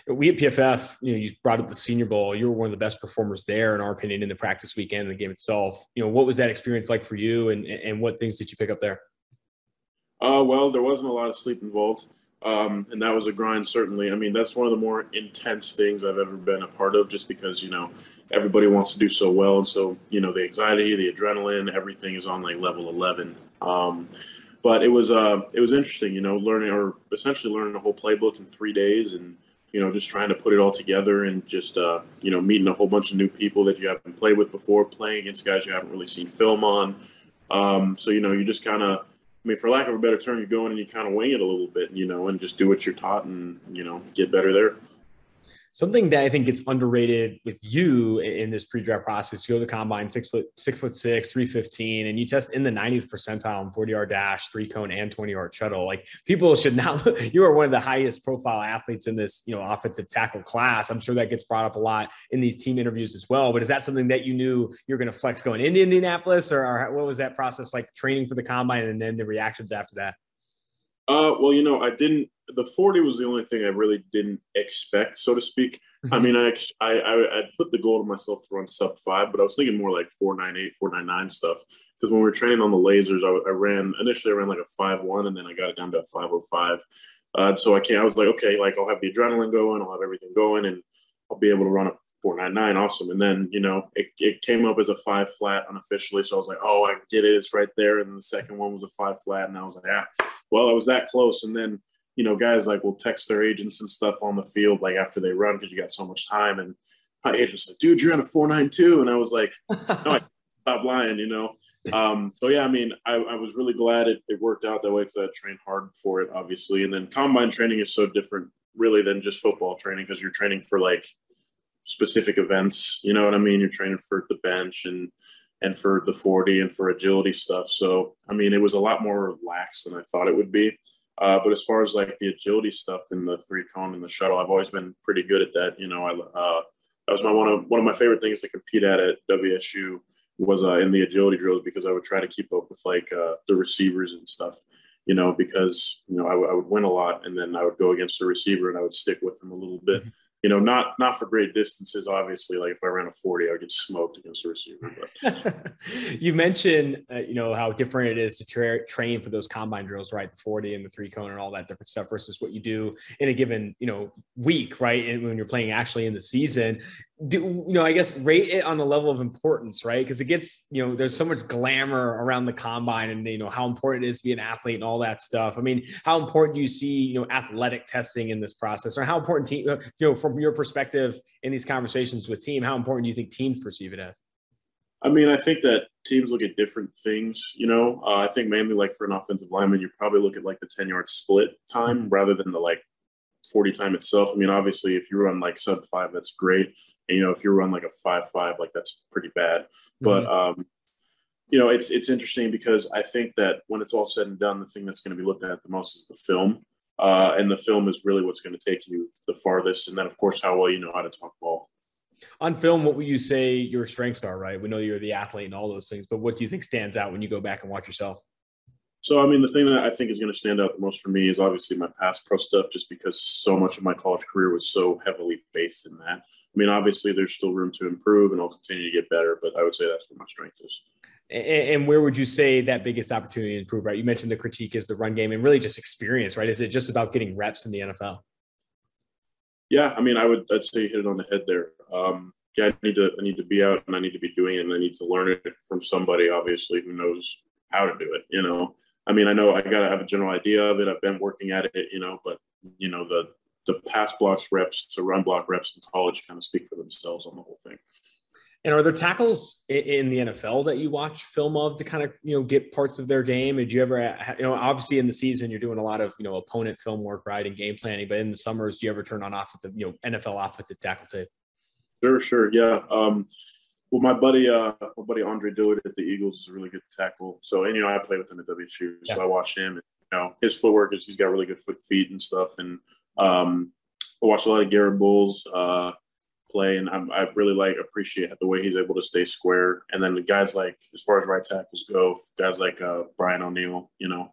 We at PFF, you know, you brought up the Senior Bowl. You were one of the best performers there, in our opinion, in the practice weekend and the game itself. You know, what was that experience like for you, and and what things did you pick up there? Uh, well, there wasn't a lot of sleep involved. Um, and that was a grind, certainly. I mean, that's one of the more intense things I've ever been a part of, just because, you know, everybody wants to do so well. And so, you know, the anxiety, the adrenaline, everything is on like level 11. Um, but it was, uh, it was interesting, you know, learning or essentially learning the whole playbook in three days and, you know, just trying to put it all together and just, uh, you know, meeting a whole bunch of new people that you haven't played with before, playing against guys you haven't really seen film on. Um, so, you know, you just kind of, I mean, for lack of a better term, you go in and you kind of wing it a little bit, you know, and just do what you're taught and, you know, get better there. Something that I think gets underrated with you in this pre-draft process, you go to the combine, six foot, six foot six, 315, and you test in the 90th percentile in 40 yard dash, three cone, and 20 yard shuttle. Like people should now, (laughs) you are one of the highest profile athletes in this, you know, offensive tackle class. I'm sure that gets brought up a lot in these team interviews as well. But is that something that you knew you're going to flex going into Indianapolis, or, or what was that process like training for the combine and then the reactions after that? Uh, well, you know, I didn't. The forty was the only thing I really didn't expect, so to speak. Mm-hmm. I mean, I, I I put the goal to myself to run sub five, but I was thinking more like four nine eight, four nine nine stuff. Because when we were training on the lasers, I, I, ran initially I ran like a five one, and then I got it down to a five oh five. Uh, so I can't. I was like, okay, like I'll have the adrenaline going, I'll have everything going, and I'll be able to run a 499 awesome and then you know it, it came up as a five flat unofficially so i was like oh i get it it's right there and the second one was a five flat and i was like ah well i was that close and then you know guys like will text their agents and stuff on the field like after they run because you got so much time and my agent's like dude you're in a 492 and i was like (laughs) no I stop lying you know um, so yeah i mean I, I was really glad it, it worked out that way because i trained hard for it obviously and then combine training is so different really than just football training because you're training for like specific events. You know what I mean? You're training for the bench and and for the 40 and for agility stuff. So I mean, it was a lot more relaxed than I thought it would be. Uh, but as far as like the agility stuff in the three cone and the shuttle, I've always been pretty good at that. You know, I uh, that was my one of one of my favorite things to compete at at WSU was uh, in the agility drills because I would try to keep up with like uh, the receivers and stuff. You know, because you know I, w- I would win a lot, and then I would go against the receiver and I would stick with them a little bit. Mm-hmm you know, not not for great distances. Obviously, like if I ran a forty, I would get smoked against a receiver. But. (laughs) you mentioned, uh, you know, how different it is to tra- train for those combine drills, right? The forty and the three cone and all that different stuff versus what you do in a given, you know, week, right? And when you're playing actually in the season, do you know? I guess rate it on the level of importance, right? Because it gets, you know, there's so much glamour around the combine, and you know how important it is to be an athlete and all that stuff. I mean, how important do you see, you know, athletic testing in this process, or how important, team, uh, you know, from your perspective in these conversations with team, how important do you think teams perceive it as? I mean, I think that teams look at different things. You know, uh, I think mainly like for an offensive lineman, you probably look at like the ten yard split time mm-hmm. rather than the like forty time itself. I mean, obviously, if you run like sub five, that's great. And you know, if you run like a five five, like that's pretty bad. Mm-hmm. But um, you know, it's it's interesting because I think that when it's all said and done, the thing that's going to be looked at the most is the film. Uh, and the film is really what's going to take you the farthest. And then, of course, how well you know how to talk ball. On film, what would you say your strengths are? Right, we know you're the athlete and all those things, but what do you think stands out when you go back and watch yourself? So, I mean, the thing that I think is going to stand out the most for me is obviously my pass pro stuff, just because so much of my college career was so heavily based in that. I mean, obviously, there's still room to improve, and I'll continue to get better, but I would say that's where my strength is. And where would you say that biggest opportunity to improve? Right, you mentioned the critique is the run game and really just experience. Right, is it just about getting reps in the NFL? Yeah, I mean, I would. I'd say hit it on the head there. Um, yeah, I need to. I need to be out and I need to be doing it, and I need to learn it from somebody, obviously, who knows how to do it. You know, I mean, I know I got to have a general idea of it. I've been working at it, you know, but you know, the the pass blocks reps to run block reps in college kind of speak for themselves on the whole thing. And are there tackles in the NFL that you watch film of to kind of you know get parts of their game? Did you ever you know obviously in the season you're doing a lot of you know opponent film work right and game planning, but in the summers do you ever turn on offensive you know NFL offensive tackle tape? Sure, sure, yeah. Um, well, my buddy, uh, my buddy Andre Dillard at the Eagles is a really good tackle. So, and you know, I play with him at WSU, so yeah. I watch him. And, you know, his footwork is he's got really good foot feet and stuff. And um, I watch a lot of Garett Bolles. Uh, play, and I'm, i really like appreciate the way he's able to stay square. And then the guys like, as far as right tackles go, guys like uh, Brian O'Neill, you know.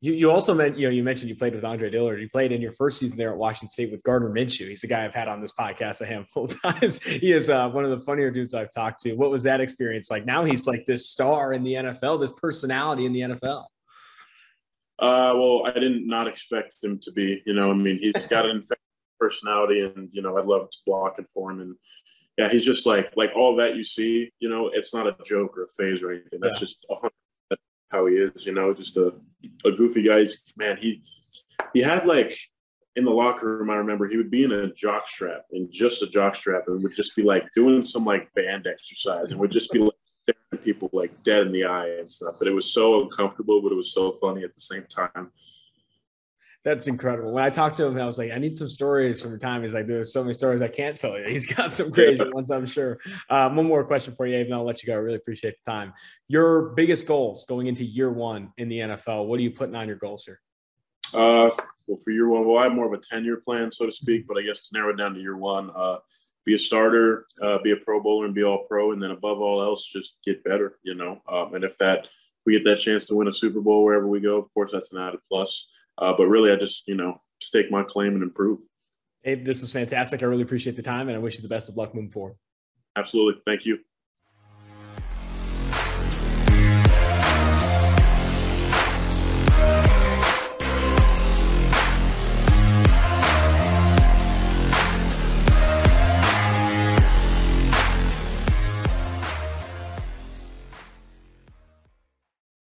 You, you also meant you know you mentioned you played with Andre Dillard. You played in your first season there at Washington State with Gardner Minshew. He's a guy I've had on this podcast a handful of (laughs) times. he is uh, one of the funnier dudes I've talked to. What was that experience like? Now he's like this star in the NFL, this personality in the NFL. Uh, well, I didn't not expect him to be. You know, I mean, he's got an (laughs) personality, and you know, I love to block it for him. And yeah, he's just like like all that you see. You know, it's not a joke or a phase or anything. That's yeah. just how he is. You know, just a a goofy guy. He's, man, he he had like in the locker room. I remember he would be in a jock strap and just a jock strap, and would just be like doing some like band exercise, and would just be like staring people like dead in the eye and stuff. But it was so uncomfortable, but it was so funny at the same time that's incredible. When I talked to him, I was like, I need some stories from your time. He's like, there's so many stories I can't tell you. He's got some crazy ones, I'm sure. Um, one more question for you, Abe, and I'll let you go. I really appreciate the time. Your biggest goals going into year one in the NFL, what are you putting on your goals here? Uh, well, for year one, well, I have more of a 10 year plan, so to speak, but I guess to narrow it down to year one, uh, be a starter, uh, be a pro bowler and be all pro. And then above all else, just get better, you know? Um, and if that, we get that chance to win a Super Bowl wherever we go, of course, that's an added plus. Uh, but really, I just, you know, stake my claim and improve. Abe, this was fantastic. I really appreciate the time and I wish you the best of luck moving forward. Absolutely. Thank you.